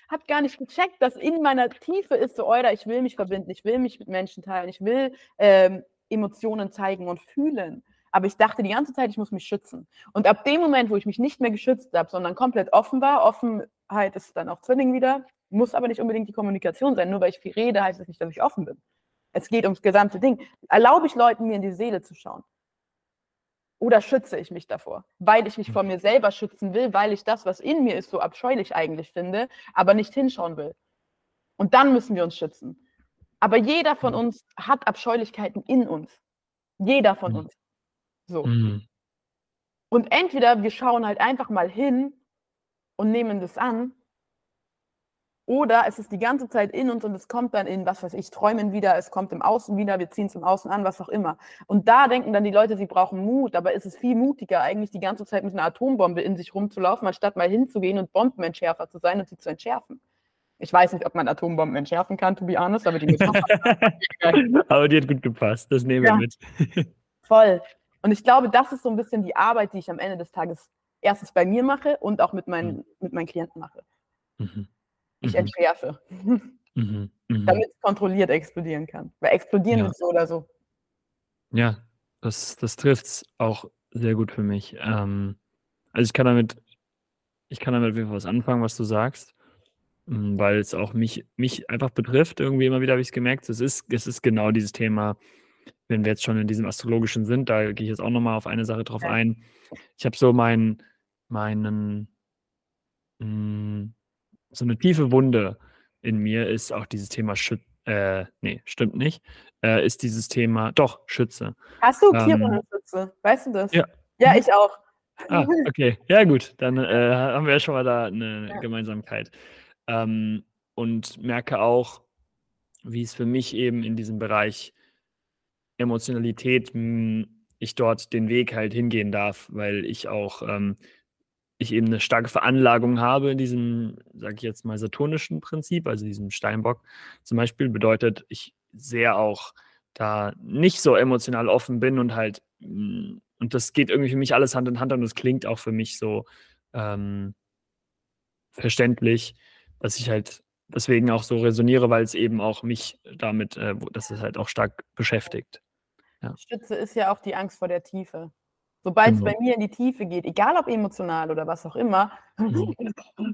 hat gar nicht gecheckt, dass in meiner Tiefe ist so, oder ich will mich verbinden, ich will mich mit Menschen teilen, ich will ähm, Emotionen zeigen und fühlen. Aber ich dachte die ganze Zeit, ich muss mich schützen. Und ab dem Moment, wo ich mich nicht mehr geschützt habe, sondern komplett offen war, Offenheit ist dann auch Zwilling wieder, muss aber nicht unbedingt die Kommunikation sein. Nur weil ich viel rede, heißt es nicht, dass ich offen bin. Es geht ums gesamte Ding. Erlaube ich Leuten, mir in die Seele zu schauen? Oder schütze ich mich davor? Weil ich mich vor mir selber schützen will, weil ich das, was in mir ist, so abscheulich eigentlich finde, aber nicht hinschauen will. Und dann müssen wir uns schützen. Aber jeder von uns hat Abscheulichkeiten in uns. Jeder von Mhm. uns. So. Mhm. Und entweder wir schauen halt einfach mal hin und nehmen das an, oder es ist die ganze Zeit in uns und es kommt dann in, was weiß ich, Träumen wieder, es kommt im Außen wieder, wir ziehen es im Außen an, was auch immer. Und da denken dann die Leute, sie brauchen Mut, aber ist es viel mutiger, eigentlich die ganze Zeit mit einer Atombombe in sich rumzulaufen, anstatt mal hinzugehen und Bombenentschärfer zu sein und sie zu entschärfen. Ich weiß nicht, ob man Atombomben entschärfen kann, to be honest, aber die [laughs] Aber die hat gut gepasst. Das nehmen wir Ja. mit. Voll. Und ich glaube, das ist so ein bisschen die Arbeit, die ich am Ende des Tages erstens bei mir mache und auch mit meinen, mit meinen Klienten mache. Mhm. Ich Mhm. entschärfe, [laughs] Mhm. Mhm. damit es kontrolliert explodieren kann. Weil explodieren Ja. wird so oder so. Ja, das, das trifft es auch sehr gut für mich. Ähm, also ich kann damit, ich kann damit auf jeden Fall was anfangen, was du sagst, mm, weil es auch mich, mich einfach betrifft. Irgendwie immer wieder habe ich es gemerkt. Es ist, es ist genau dieses Thema, wenn wir jetzt schon in diesem Astrologischen sind, da gehe ich jetzt auch nochmal auf eine Sache drauf Ja. ein. Ich habe so meinen, meinen, mh, so eine tiefe Wunde in mir ist auch dieses Thema Schütze. Äh, nee, stimmt nicht. Äh, ist dieses Thema, doch, Schütze. Hast du Ähm, Chiron-Schütze? Weißt du das? ja. Ja, Mhm. ich auch. Ah, okay. Ja, gut. Dann äh, haben wir ja schon mal da eine Ja. Gemeinsamkeit. Ähm, und merke auch, wie es für mich eben in diesem Bereich Emotionalität, mh, ich dort den Weg halt hingehen darf, weil ich auch, ähm, ich eben eine starke Veranlagung habe in diesem, sage ich jetzt mal, saturnischen Prinzip, also diesem Steinbock zum Beispiel, bedeutet, ich sehr auch da nicht so emotional offen bin und halt, mh, und das geht irgendwie für mich alles Hand in Hand und es klingt auch für mich so ähm, verständlich, dass ich halt deswegen auch so resoniere, weil es eben auch mich damit, äh, dass es halt auch stark beschäftigt. Schütze ist ja auch die Angst vor der Tiefe. Sobald es Genau. bei mir in die Tiefe geht, egal ob emotional oder was auch immer, Mhm.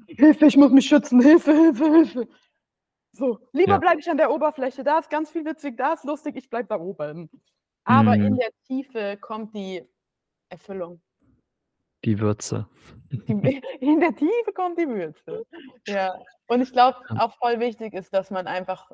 Hilfe, ich muss mich schützen, Hilfe, Hilfe, Hilfe. So, lieber Ja. bleibe ich an der Oberfläche, da ist ganz viel witzig, da ist lustig, ich bleibe da oben. Aber in Mhm. der Tiefe kommt die Erfüllung. Die Würze. Die, [laughs] [laughs] in der Tiefe kommt die Würze. Ja. Und ich glaube, Ja. auch voll wichtig ist, dass man einfach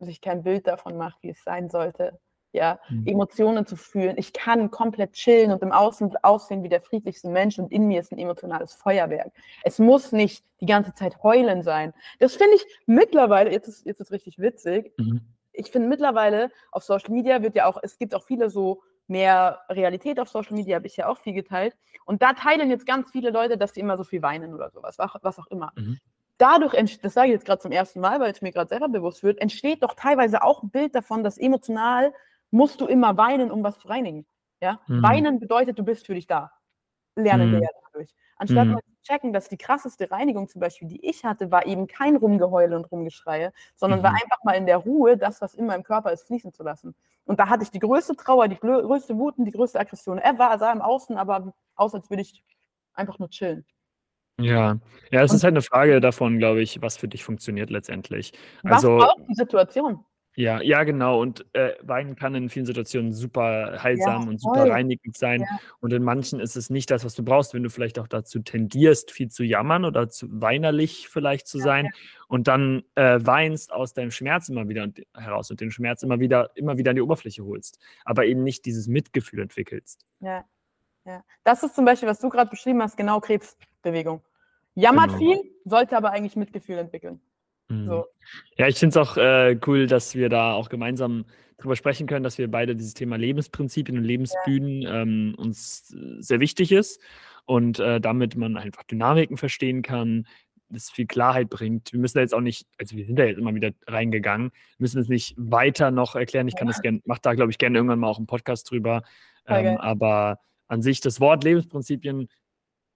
sich kein Bild davon macht, wie es sein sollte. Ja, Mhm. Emotionen zu fühlen. Ich kann komplett chillen und im Außen aussehen wie der friedlichste Mensch und in mir ist ein emotionales Feuerwerk. Es muss nicht die ganze Zeit heulen sein. Das finde ich mittlerweile, jetzt ist, jetzt ist richtig witzig, Mhm. ich finde mittlerweile auf Social Media wird ja auch, es gibt auch viele so mehr Realität auf Social Media, habe ich ja auch viel geteilt. Und da teilen jetzt ganz viele Leute, dass sie immer so viel weinen oder sowas, was, auch immer. Mhm. Dadurch, das sage ich jetzt gerade zum ersten Mal, weil es mir gerade selber bewusst wird, entsteht doch teilweise auch ein Bild davon, dass emotional musst du immer weinen, um was zu reinigen. Ja? Mhm. Weinen bedeutet, du bist für dich da. Lernen wir Mhm. ja dadurch. Anstatt Mhm. mal zu checken, dass die krasseste Reinigung zum Beispiel, die ich hatte, war eben kein Rumgeheule und Rumgeschreie, sondern war Mhm. einfach mal in der Ruhe, das, was in meinem Körper ist, fließen zu lassen. Und da hatte ich die größte Trauer, die größte Wut und die größte Aggression ever, sah im Außen aber aus, als würde ich einfach nur chillen. Ja, ja, es Und- ist halt eine Frage davon, glaube ich, was für dich funktioniert letztendlich. Was Also braucht die Situation? Ja, ja, genau. Und äh, Weinen kann in vielen Situationen super heilsam und super voll. reinigend sein. Ja. Und in manchen ist es nicht das, was du brauchst, wenn du vielleicht auch dazu tendierst, viel zu jammern oder zu weinerlich vielleicht zu sein und dann äh, weinst aus deinem Schmerz immer wieder heraus und den Schmerz immer wieder, immer wieder an die Oberfläche holst, aber eben nicht dieses Mitgefühl entwickelst. Ja, ja. Das ist zum Beispiel, was du gerade beschrieben hast, genau Krebsbewegung. Jammert Genau. viel, sollte aber eigentlich Mitgefühl entwickeln. Mhm. So. Ja, ich finde es auch äh, cool, dass wir da auch gemeinsam drüber sprechen können, dass wir beide dieses Thema Lebensprinzipien und Lebensbühnen ähm, uns äh, sehr wichtig ist und äh, damit man einfach Dynamiken verstehen kann, das viel Klarheit bringt. Wir müssen da jetzt auch nicht, also wir sind da jetzt immer wieder reingegangen, müssen es nicht weiter noch erklären. Ich kann das gerne, mache da glaube ich gerne irgendwann mal auch einen Podcast drüber. Ähm, aber an sich das Wort Lebensprinzipien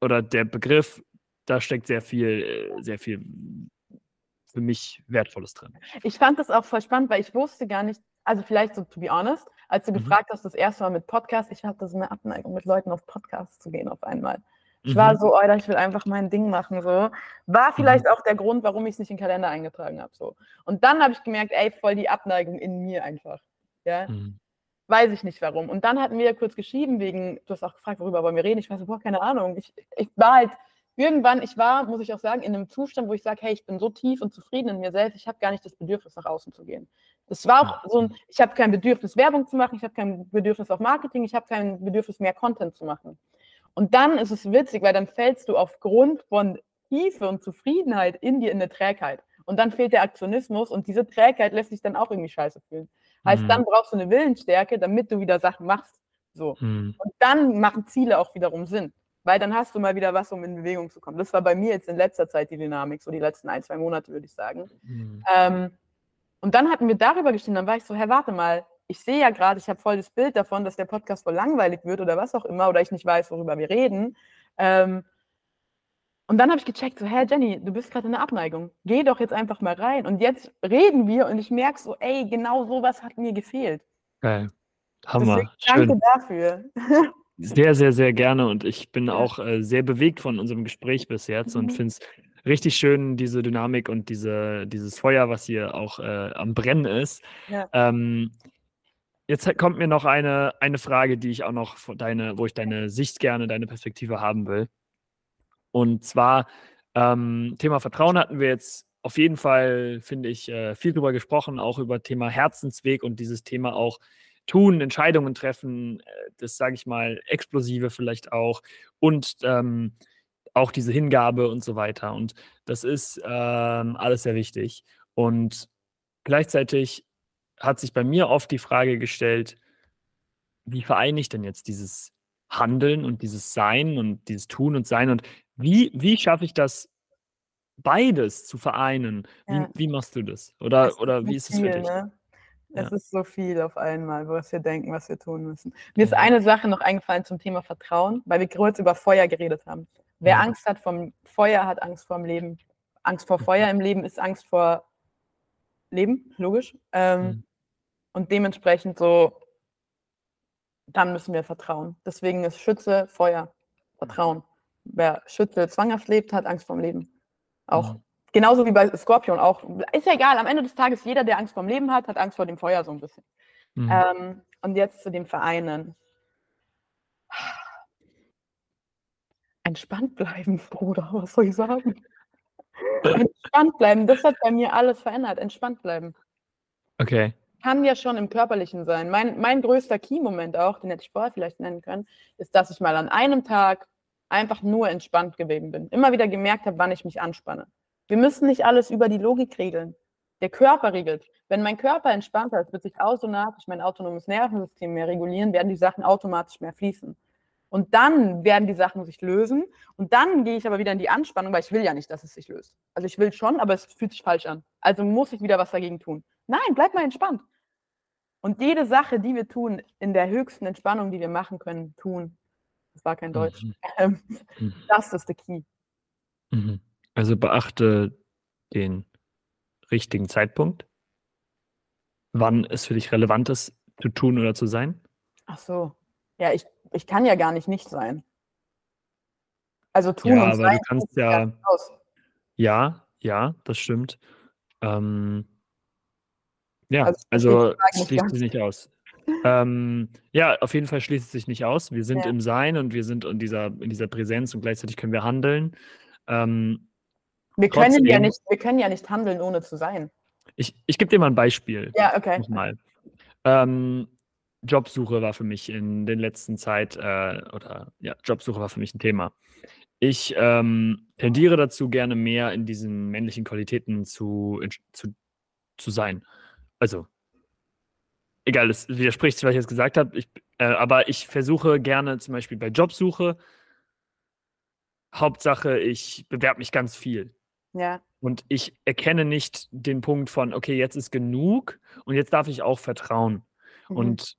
oder der Begriff, da steckt sehr viel, äh, sehr viel für mich Wertvolles drin. Ich fand das auch voll spannend, weil ich wusste gar nicht, also vielleicht so to be honest, als du Mhm. gefragt hast, das erste Mal mit Podcast, ich hatte so eine Abneigung, mit Leuten auf Podcasts zu gehen auf einmal. Ich war Mhm. so, Alter, ich will einfach mein Ding machen. So. War vielleicht auch der Grund, warum ich es nicht in den Kalender eingetragen habe. So. Und dann habe ich gemerkt, ey, voll die Abneigung in mir einfach. Ja? Mhm. Weiß ich nicht warum. Und dann hatten wir ja kurz geschrieben, wegen, du hast auch gefragt, worüber wollen wir reden. Ich weiß so, boah, keine Ahnung. Ich, ich war halt irgendwann, ich war, muss ich auch sagen, in einem Zustand, wo ich sage, hey, ich bin so tief und zufrieden in mir selbst, ich habe gar nicht das Bedürfnis, nach außen zu gehen. Das war auch so ein, ich habe kein Bedürfnis, Werbung zu machen, ich habe kein Bedürfnis auf Marketing, ich habe kein Bedürfnis, mehr Content zu machen. Und dann ist es witzig, weil dann fällst du aufgrund von Tiefe und Zufriedenheit in dir in eine Trägheit. Und dann fehlt der Aktionismus und diese Trägheit lässt sich dann auch irgendwie scheiße fühlen. Heißt, Mhm. dann brauchst du eine Willensstärke, damit du wieder Sachen machst. So. Mhm. Und dann machen Ziele auch wiederum Sinn. Weil dann hast du mal wieder was, um in Bewegung zu kommen. Das war bei mir jetzt in letzter Zeit die Dynamik, so die letzten ein, zwei Monate, würde ich sagen. Mhm. Ähm, und dann hatten wir darüber gestimmt, dann war ich so, hä, warte mal, ich sehe ja gerade, ich habe voll das Bild davon, dass der Podcast voll langweilig wird oder was auch immer, oder ich nicht weiß, worüber wir reden. Ähm, und dann habe ich gecheckt, so, hä, Jenny, du bist gerade in der Abneigung. Geh doch jetzt einfach mal rein. Und jetzt reden wir und ich merke so, ey, genau sowas hat mir gefehlt. Geil. Hammer. Deswegen danke Schön. dafür. [laughs] Sehr, sehr, sehr gerne. Und ich bin auch äh, sehr bewegt von unserem Gespräch bis jetzt und Mhm. finde es richtig schön, diese Dynamik und diese, dieses Feuer, was hier auch äh, am Brennen ist. Ja. Ähm, jetzt kommt mir noch eine, eine Frage, die ich auch noch von deine, wo ich deine Sicht gerne, deine Perspektive haben will. Und zwar ähm, Thema Vertrauen hatten wir jetzt auf jeden Fall, finde ich, äh, viel drüber gesprochen, auch über Thema Herzensweg und dieses Thema auch tun, Entscheidungen treffen, äh, das sage ich mal, explosive vielleicht auch und ähm, auch diese Hingabe und so weiter. Und das ist ähm, alles sehr wichtig. Und gleichzeitig hat sich bei mir oft die Frage gestellt, wie vereine ich denn jetzt dieses Handeln und dieses Sein und dieses Tun und Sein und wie, wie schaffe ich das, beides zu vereinen? Wie, Ja. wie machst du das? Oder, Es oder wie ist es für dich? Ne? Es Ja. ist so viel auf einmal, was wir denken, was wir tun müssen. Mir ist Ja. eine Sache noch eingefallen zum Thema Vertrauen, weil wir kurz über Feuer geredet haben. Wer. Angst hat vom Feuer, hat Angst vor dem Leben. Angst vor. Feuer im Leben ist Angst vor Leben, logisch. Ähm, Mhm. Und dementsprechend so, dann müssen wir vertrauen. Deswegen ist Schütze Feuer, Vertrauen. Wer Schütze zwanghaft lebt, hat Angst vorm Leben. Auch. Genauso wie bei Skorpion auch. Ist ja egal, am Ende des Tages, jeder, der Angst vorm Leben hat, hat Angst vor dem Feuer so ein bisschen. Mhm. Ähm, und jetzt zu den Vereinen. Entspannt bleiben, Bruder, was soll ich sagen? Entspannt bleiben, das hat bei mir alles verändert. Entspannt bleiben. Okay. Kann ja schon im Körperlichen sein. Mein, mein größter Key-Moment auch, den hätte ich vorher vielleicht nennen können, ist, dass ich mal an einem Tag einfach nur entspannt gewesen bin. Immer wieder gemerkt habe, wann ich mich anspanne. Wir müssen nicht alles über die Logik regeln. Der Körper regelt. Wenn mein Körper entspannter ist, wird sich automatisch mein autonomes Nervensystem mehr regulieren, werden die Sachen automatisch mehr fließen. Und dann werden die Sachen sich lösen. Und dann gehe ich aber wieder in die Anspannung, weil ich will ja nicht, dass es sich löst. Also ich will schon, aber es fühlt sich falsch an. Also muss ich wieder was dagegen tun. Nein, bleib mal entspannt. Und jede Sache, die wir tun, in der höchsten Entspannung, die wir machen können, tun. Das war kein Deutsch. Mhm. [laughs] Ähm, Mhm. Das ist der Key. Mhm. Also beachte den richtigen Zeitpunkt, wann es für dich relevant ist, zu tun oder zu sein. Ach so. Ja, ich, ich kann ja gar nicht nicht sein. Also tun Ja, und aber sein du kannst ja, ja, ja, das stimmt. Ähm, ja, Also also es schließt sich nicht aus. Ähm, ja, auf jeden Fall schließt es sich nicht aus. Wir sind Ja. im Sein und wir sind in dieser, in dieser Präsenz und gleichzeitig können wir handeln. Ähm, Wir können ja trotzdem, nicht, wir können ja nicht handeln, ohne zu sein. ich, ich gebe dir mal ein Beispiel. Ja, okay. Nochmal. Ähm, Jobsuche war für mich in der letzten Zeit, äh, oder ja, Jobsuche war für mich ein Thema. Ich ähm, tendiere dazu, gerne mehr in diesen männlichen Qualitäten zu, in, zu, zu sein. Also, egal, es widerspricht was ich jetzt gesagt habe, ich, äh, aber ich versuche gerne zum Beispiel bei Jobsuche, Hauptsache, ich bewerbe mich ganz viel. Ja. Und ich erkenne nicht den Punkt von, okay, jetzt ist genug und jetzt darf ich auch vertrauen. Mhm. Und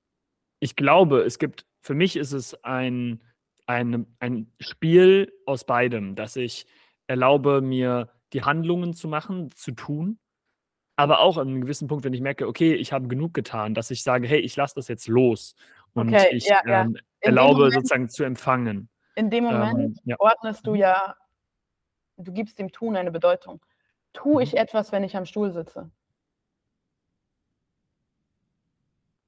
ich glaube, es gibt, für mich ist es ein, ein, ein Spiel aus beidem, dass ich erlaube, mir die Handlungen zu machen, zu tun, aber auch an einem gewissen Punkt, wenn ich merke, okay, ich habe genug getan, dass ich sage, hey, ich lasse das jetzt los und Okay, ich ja, ja. ähm, erlaube Moment, sozusagen zu empfangen. in dem Moment Ähm, ja. ordnest du Mhm. ja, du gibst dem Tun eine Bedeutung. Tue ich Mhm. etwas, wenn ich am Stuhl sitze?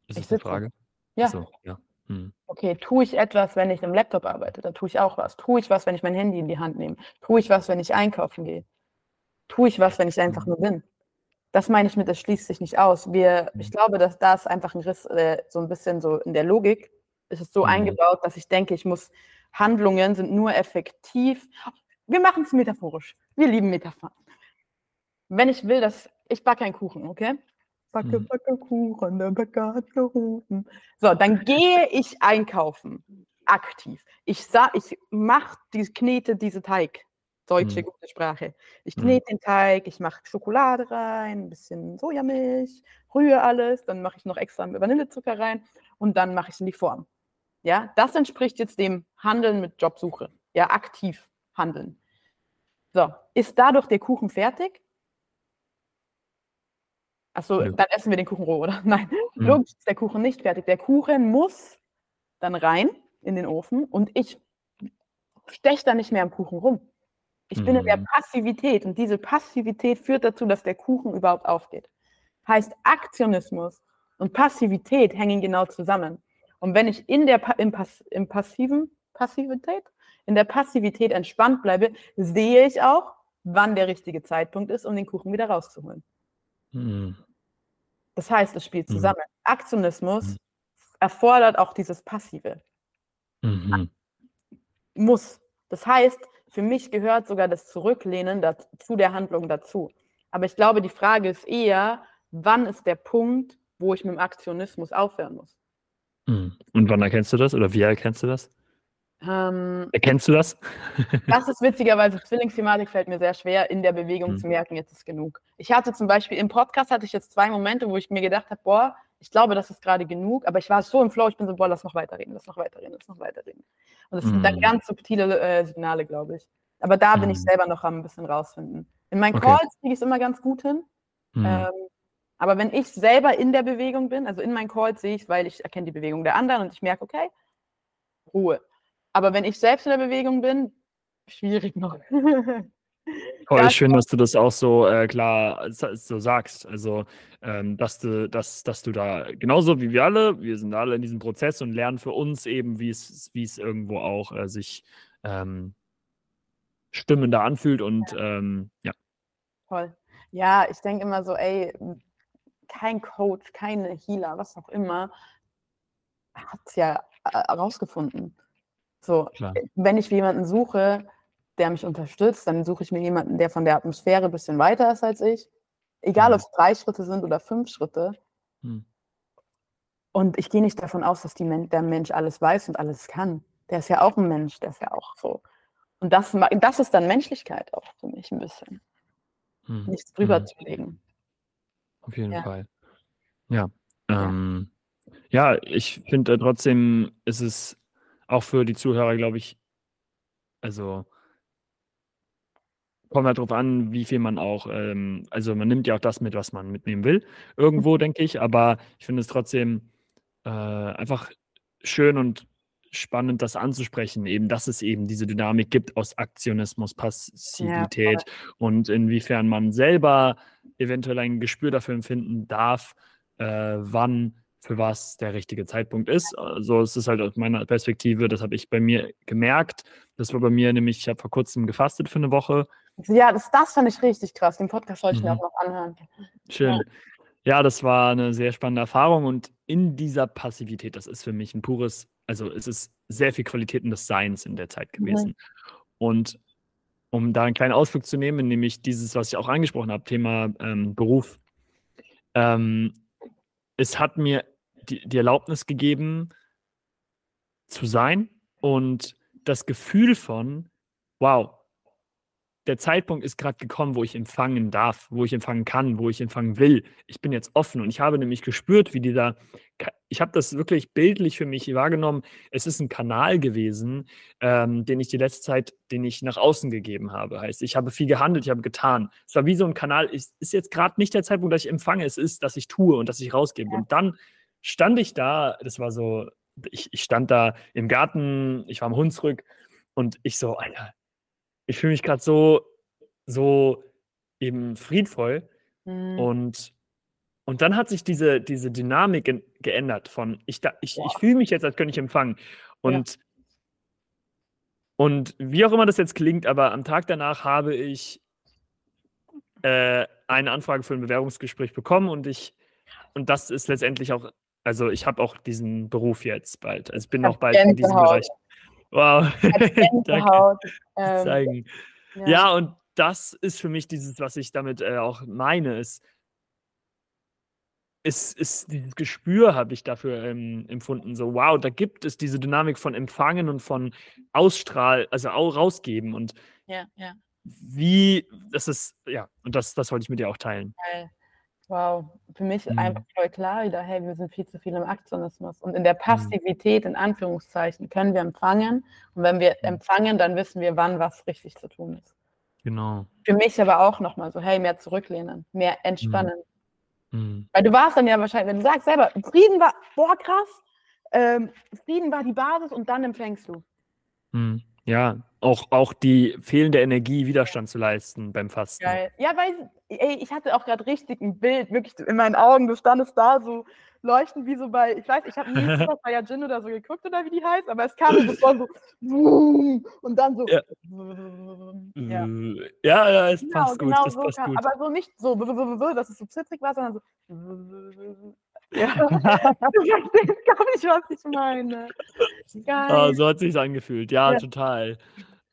Ist Ich das sitze. Frage? Ja. Achso, ja. Mhm. Okay, tue ich etwas, wenn ich am Laptop arbeite? Dann tue ich auch was. Tue ich was, wenn ich mein Handy in die Hand nehme? Tue ich was, wenn ich einkaufen gehe? Tue ich was, wenn ich einfach Mhm. nur bin? Das meine ich mit, es schließt sich nicht aus. Wir, ich Mhm. glaube, dass da ist einfach ein Riss, äh, so ein bisschen so in der Logik ist es so Mhm. eingebaut, dass ich denke, ich muss, Handlungen sind nur effektiv. Wir machen es metaphorisch. Wir lieben Metaphern. Wenn ich will, dass, ich backe einen Kuchen, okay? Backe, Mhm. backe Kuchen, der Bäcker hat gerufen. So, dann gehe ich einkaufen, aktiv. Ich, sa ich mache, die, knete diese Teig. Deutsche Mhm. gute Sprache. Ich Mhm. knete den Teig, ich mache Schokolade rein, ein bisschen Sojamilch, rühre alles, dann mache ich noch extra Vanillezucker rein und dann mache ich es in die Form. Ja, das entspricht jetzt dem Handeln mit Jobsuche. Ja, aktiv handeln. So, ist dadurch der Kuchen fertig? Achso, Nö. dann essen wir den Kuchen roh, oder? [laughs] Nein, Mhm. logisch ist der Kuchen nicht fertig. Der Kuchen muss dann rein in den Ofen und ich steche da nicht mehr am Kuchen rum. Ich bin in der Mhm. Passivität und diese Passivität führt dazu, dass der Kuchen überhaupt aufgeht. Heißt, Aktionismus und Passivität hängen genau zusammen. Und wenn ich in der Pa- im, Pass, im passiven Passivität, in der Passivität entspannt bleibe, sehe ich auch, wann der richtige Zeitpunkt ist, um den Kuchen wieder rauszuholen. Mhm. Das heißt, es spielt Mhm. zusammen. Aktionismus Mhm. erfordert auch dieses Passive. Mhm. Muss. Das heißt, für mich gehört sogar das Zurücklehnen zu der Handlung dazu. Aber ich glaube, die Frage ist eher, wann ist der Punkt, wo ich mit dem Aktionismus aufhören muss? Mhm. Und wann erkennst du das oder wie erkennst du das? Ähm, Erkennst du das? [laughs] das ist witzigerweise, Zwillingsthematik fällt mir sehr schwer, in der Bewegung Mhm. zu merken, jetzt ist genug. Ich hatte zum Beispiel im Podcast hatte ich jetzt zwei Momente, wo ich mir gedacht habe, boah, ich glaube, das ist gerade genug, aber ich war so im Flow, ich bin so, boah, lass noch weiterreden, lass noch weiterreden, lass noch weiterreden. Und das sind dann Mhm. ganz subtile äh, Signale, glaube ich. Aber da bin ich Mhm. selber noch am ein bisschen rausfinden. In meinen Okay. Calls kriege ich es immer ganz gut hin. Mhm. Ähm, aber wenn ich selber in der Bewegung bin, also in meinen Calls sehe ich es, weil ich erkenne die Bewegung der anderen und ich merke, okay, Ruhe. Aber wenn ich selbst in der Bewegung bin, schwierig noch. [laughs] Voll das- schön, dass du das auch so äh, klar so sagst. Also, ähm, dass du, dass, dass du da genauso wie wir alle, wir sind alle in diesem Prozess und lernen für uns eben, wie es, wie es irgendwo auch äh, sich ähm, stimmender anfühlt und ähm, ja. Toll. Ja, ich denke immer so, ey, kein Coach, keine Healer, was auch immer, hat es ja herausgefunden. Äh, so, Klar. wenn ich jemanden suche, der mich unterstützt, dann suche ich mir jemanden, der von der Atmosphäre ein bisschen weiter ist als ich. Egal, mhm. ob es drei Schritte sind oder fünf Schritte. Mhm. Und ich gehe nicht davon aus, dass Men der Mensch alles weiß und alles kann. Der ist ja auch ein Mensch, der ist ja auch so. Und das, das ist dann Menschlichkeit auch für mich ein bisschen. Mhm. Nichts drüber mhm. zu legen. Auf jeden ja. Fall. Ja. Ähm, ja. ja, ich finde trotzdem ist es auch für die Zuhörer, glaube ich, also kommt halt drauf an, wie viel man auch, ähm, also man nimmt ja auch das mit, was man mitnehmen will, irgendwo, mhm. denke ich, aber ich finde es trotzdem äh, einfach schön und spannend, das anzusprechen, eben, dass es eben diese Dynamik gibt aus Aktionismus, Passivität ja, und inwiefern man selber eventuell ein Gespür dafür empfinden darf, äh, wann für was der richtige Zeitpunkt ist. Also es ist halt aus meiner Perspektive, das habe ich bei mir gemerkt. Das war bei mir nämlich, ich habe vor kurzem gefastet für eine Woche. Ja, das, das fand ich richtig krass. Den Podcast sollte ich mhm. mir auch noch anhören. Schön. Ja. ja, das war eine sehr spannende Erfahrung und in dieser Passivität, das ist für mich ein pures, also es ist sehr viel Qualität des Seins in der Zeit gewesen. Mhm. Und um da einen kleinen Ausflug zu nehmen, nämlich dieses, was ich auch angesprochen habe, Thema ähm, Beruf. Ähm, es hat mir die, die Erlaubnis gegeben, zu sein und das Gefühl von, wow, der Zeitpunkt ist gerade gekommen, wo ich empfangen darf, wo ich empfangen kann, wo ich empfangen will. Ich bin jetzt offen und ich habe nämlich gespürt, wie dieser, ich habe das wirklich bildlich für mich wahrgenommen. Es ist ein Kanal gewesen, ähm, den ich die letzte Zeit, den ich nach außen gegeben habe. Heißt, ich habe viel gehandelt, ich habe getan. Es war wie so ein Kanal. Es ist jetzt gerade nicht der Zeitpunkt, dass ich empfange. Es ist, dass ich tue und dass ich rausgebe. Und dann stand ich da. Das war so. Ich, ich stand da im Garten. Ich war am Hunsrück und ich so, Alter, ich fühle mich gerade so, so eben friedvoll. Mhm. Und, und dann hat sich diese, diese Dynamik geändert von, ich, ich, ich fühle mich jetzt, als könnte ich empfangen. Und, ja. und wie auch immer das jetzt klingt, aber am Tag danach habe ich äh, eine Anfrage für ein Bewerbungsgespräch bekommen und ich, und das ist letztendlich auch, also ich habe auch diesen Beruf jetzt bald. Also ich bin auch bald in diesem Bereich. Wow. [laughs] Danke. Ähm, zeigen. Ja. ja. und das ist für mich dieses, was ich damit äh, auch meine, ist, ist, ist dieses Gespür habe ich dafür ähm, empfunden. So, wow, da gibt es diese Dynamik von Empfangen und von Ausstrahl, also auch rausgeben. Und ja, ja. wie, das ist, ja, und das, das wollte ich mit dir auch teilen. Geil. Wow, für mich mhm. einfach voll klar wieder, hey, wir sind viel zu viel im Aktionismus. Und in der mhm. Passivität, in Anführungszeichen, können wir empfangen. Und wenn wir mhm. empfangen, dann wissen wir, wann was richtig zu tun ist. Genau. Für mich aber auch nochmal so, hey, mehr zurücklehnen, mehr mhm. entspannen. Mhm. Weil du warst dann ja wahrscheinlich, wenn du sagst selber, Frieden war, boah, krass, ähm, Frieden war die Basis und dann empfängst du. Mhm. Ja, auch, auch die fehlende Energie Widerstand zu leisten beim Fasten. Geil. Ja, weil ey, ich hatte auch gerade richtig ein Bild, wirklich in meinen Augen, du standest da so leuchten wie so bei, ich weiß, ich habe nie [laughs] bei Yajin oder so geguckt oder wie die heißt, aber es kam so so [laughs] und dann so. Ja, [laughs] ja, ja, ja es genau, passt gut. Genau das so passt kam, gut. Aber so nicht so, dass es so zittrig war, sondern so. Ja, [laughs] du verstehst gar nicht, was ich meine. Geil. Ah, so hat sich angefühlt. Ja, ja. total.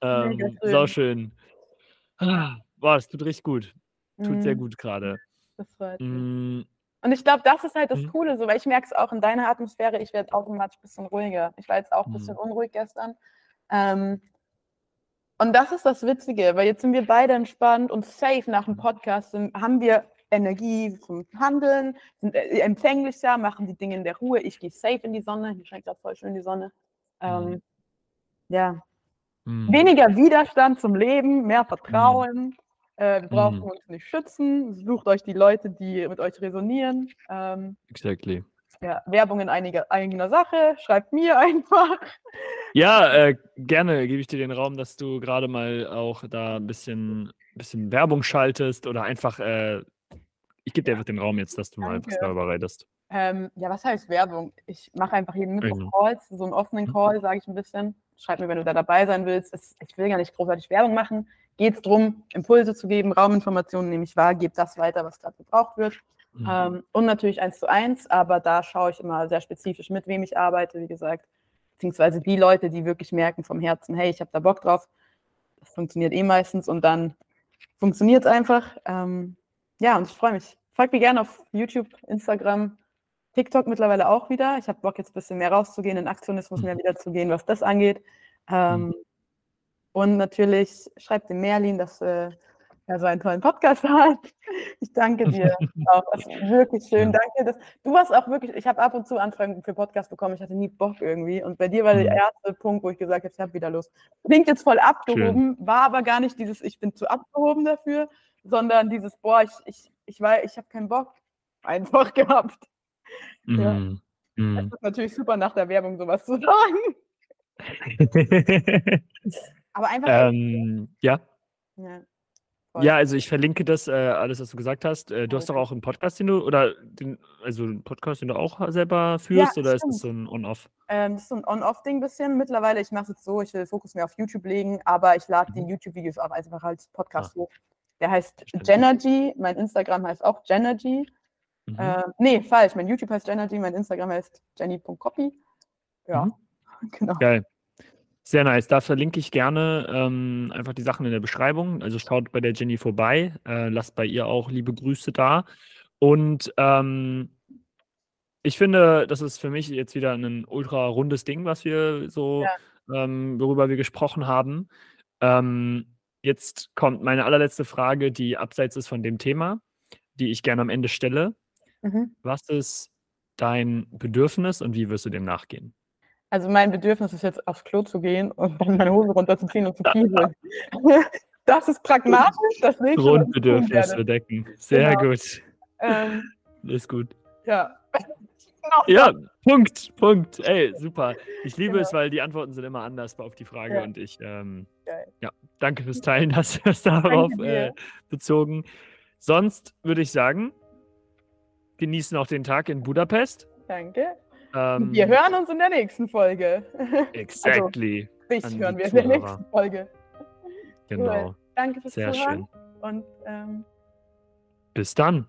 Ähm, sau schön. Ah, boah, es tut richtig gut. Tut mhm. sehr gut gerade. Das freut mich. Mhm. Und ich glaube, das ist halt das mhm. Coole, so, weil ich merke es auch in deiner Atmosphäre, ich werde automatisch ein bisschen ruhiger. Ich war jetzt auch ein bisschen mhm. unruhig gestern. Ähm, und das ist das Witzige, weil jetzt sind wir beide entspannt und safe nach dem mhm. Podcast haben wir Energie zum Handeln, sind äh, empfänglicher, machen die Dinge in der Ruhe. Ich gehe safe in die Sonne, hier scheint gerade voll schön die Sonne. Ähm, mhm. Ja. Mhm. Weniger Widerstand zum Leben, mehr Vertrauen. Äh, wir brauchen mhm. uns nicht schützen. Sucht euch die Leute, die mit euch resonieren. Ähm, exactly. Ja, Werbung in einiger, eigener Sache. Schreibt mir [laughs] einfach. Ja, äh, gerne gebe ich dir den Raum, dass du gerade mal auch da ein bisschen, bisschen Werbung schaltest oder einfach, äh, ich gebe dir einfach den Raum jetzt, dass du mal etwas darüber redest. Ähm, ja, was heißt Werbung? Ich mache einfach jeden Mittwoch genau. Calls, so einen offenen mhm. Call, sage ich ein bisschen. Schreib mir, wenn du da dabei sein willst. ich will gar nicht großartig Werbung machen geht es darum, Impulse zu geben, Rauminformationen nehme ich wahr, gebe das weiter, was gerade gebraucht wird. Mhm. Ähm, und natürlich eins zu eins, aber da schaue ich immer sehr spezifisch mit, wem ich arbeite, wie gesagt. Beziehungsweise die Leute, die wirklich merken vom Herzen, hey, ich habe da Bock drauf. Das funktioniert eh meistens und dann funktioniert es einfach. Ähm, ja, und ich freue mich. Folgt mir gerne auf YouTube, Instagram, TikTok mittlerweile auch wieder. Ich habe Bock, jetzt ein bisschen mehr rauszugehen, in Aktionismus mehr mhm. wieder zu gehen, was das angeht. Ähm, mhm. Und natürlich schreibt dem Merlin, dass äh, er so einen tollen Podcast [laughs] hat. Ich danke dir [laughs] auch. Das ist wirklich schön. Danke. Dass, du warst auch wirklich, ich habe ab und zu Anfragen für Podcast bekommen. Ich hatte nie Bock irgendwie. Und bei dir war der mhm. erste Punkt, wo ich gesagt habe, ich habe wieder Lust. Klingt jetzt voll abgehoben, schön. war aber gar nicht dieses, ich bin zu abgehoben dafür, sondern dieses, boah, ich, ich, ich, ich habe keinen Bock einfach [laughs] gehabt. Mm. Ja. Mm. Das ist natürlich super nach der Werbung sowas zu [laughs] sagen. aber einfach. [laughs] Ähm, ja. ja. Ja, also ich verlinke das, äh, alles, was du gesagt hast. Äh, du hast doch auch einen Podcast, den du, oder den, also einen Podcast, den du auch selber führst, ja, oder stimmt. ist das so ein On-Off? Ähm, das ist so ein On-Off-Ding ein bisschen. Mittlerweile, ich mache es jetzt so, ich will Fokus mehr auf YouTube legen, aber ich lade mhm. die YouTube-Videos auch einfach als Podcast ah. hoch. Der heißt Genergy, mein Instagram heißt auch Genergy. Mhm. Äh, nee, falsch, mein YouTube heißt Genergy, mein Instagram heißt jenny.copy. Ja, mhm. [laughs] genau. Geil. Sehr nice. Da verlinke ich gerne ähm, einfach die Sachen in der Beschreibung. Also schaut bei der Jenny vorbei. Äh, lasst bei ihr auch liebe Grüße da. Und ähm, ich finde, das ist für mich jetzt wieder ein ultra rundes Ding, was wir so, ja. ähm, worüber wir gesprochen haben. Ähm, jetzt kommt meine allerletzte Frage, die abseits ist von dem Thema, die ich gerne am Ende stelle. Mhm. Was ist dein Bedürfnis und wie wirst du dem nachgehen? Also mein Bedürfnis ist jetzt aufs Klo zu gehen und dann meine Hose runterzuziehen und zu kieseln. [laughs] das ist pragmatisch, das ich Grundbedürfnis bedecken. Sehr genau. gut. Ähm, [laughs] ist gut. Ja. ja, Punkt, Punkt. Ey, super. Ich liebe genau. es, weil die Antworten sind immer anders auf die Frage ja. und ich, ähm, ja, danke fürs Teilen, hast du das darauf äh, bezogen. Sonst würde ich sagen, genießen auch den Tag in Budapest. Danke. Ähm, wir hören uns in der nächsten Folge. [laughs] Exactly. Also, dich hören wir in der nächsten Folge. Genau. Cool. Danke fürs Sehr Zuhören. Schön. Und ähm, bis dann.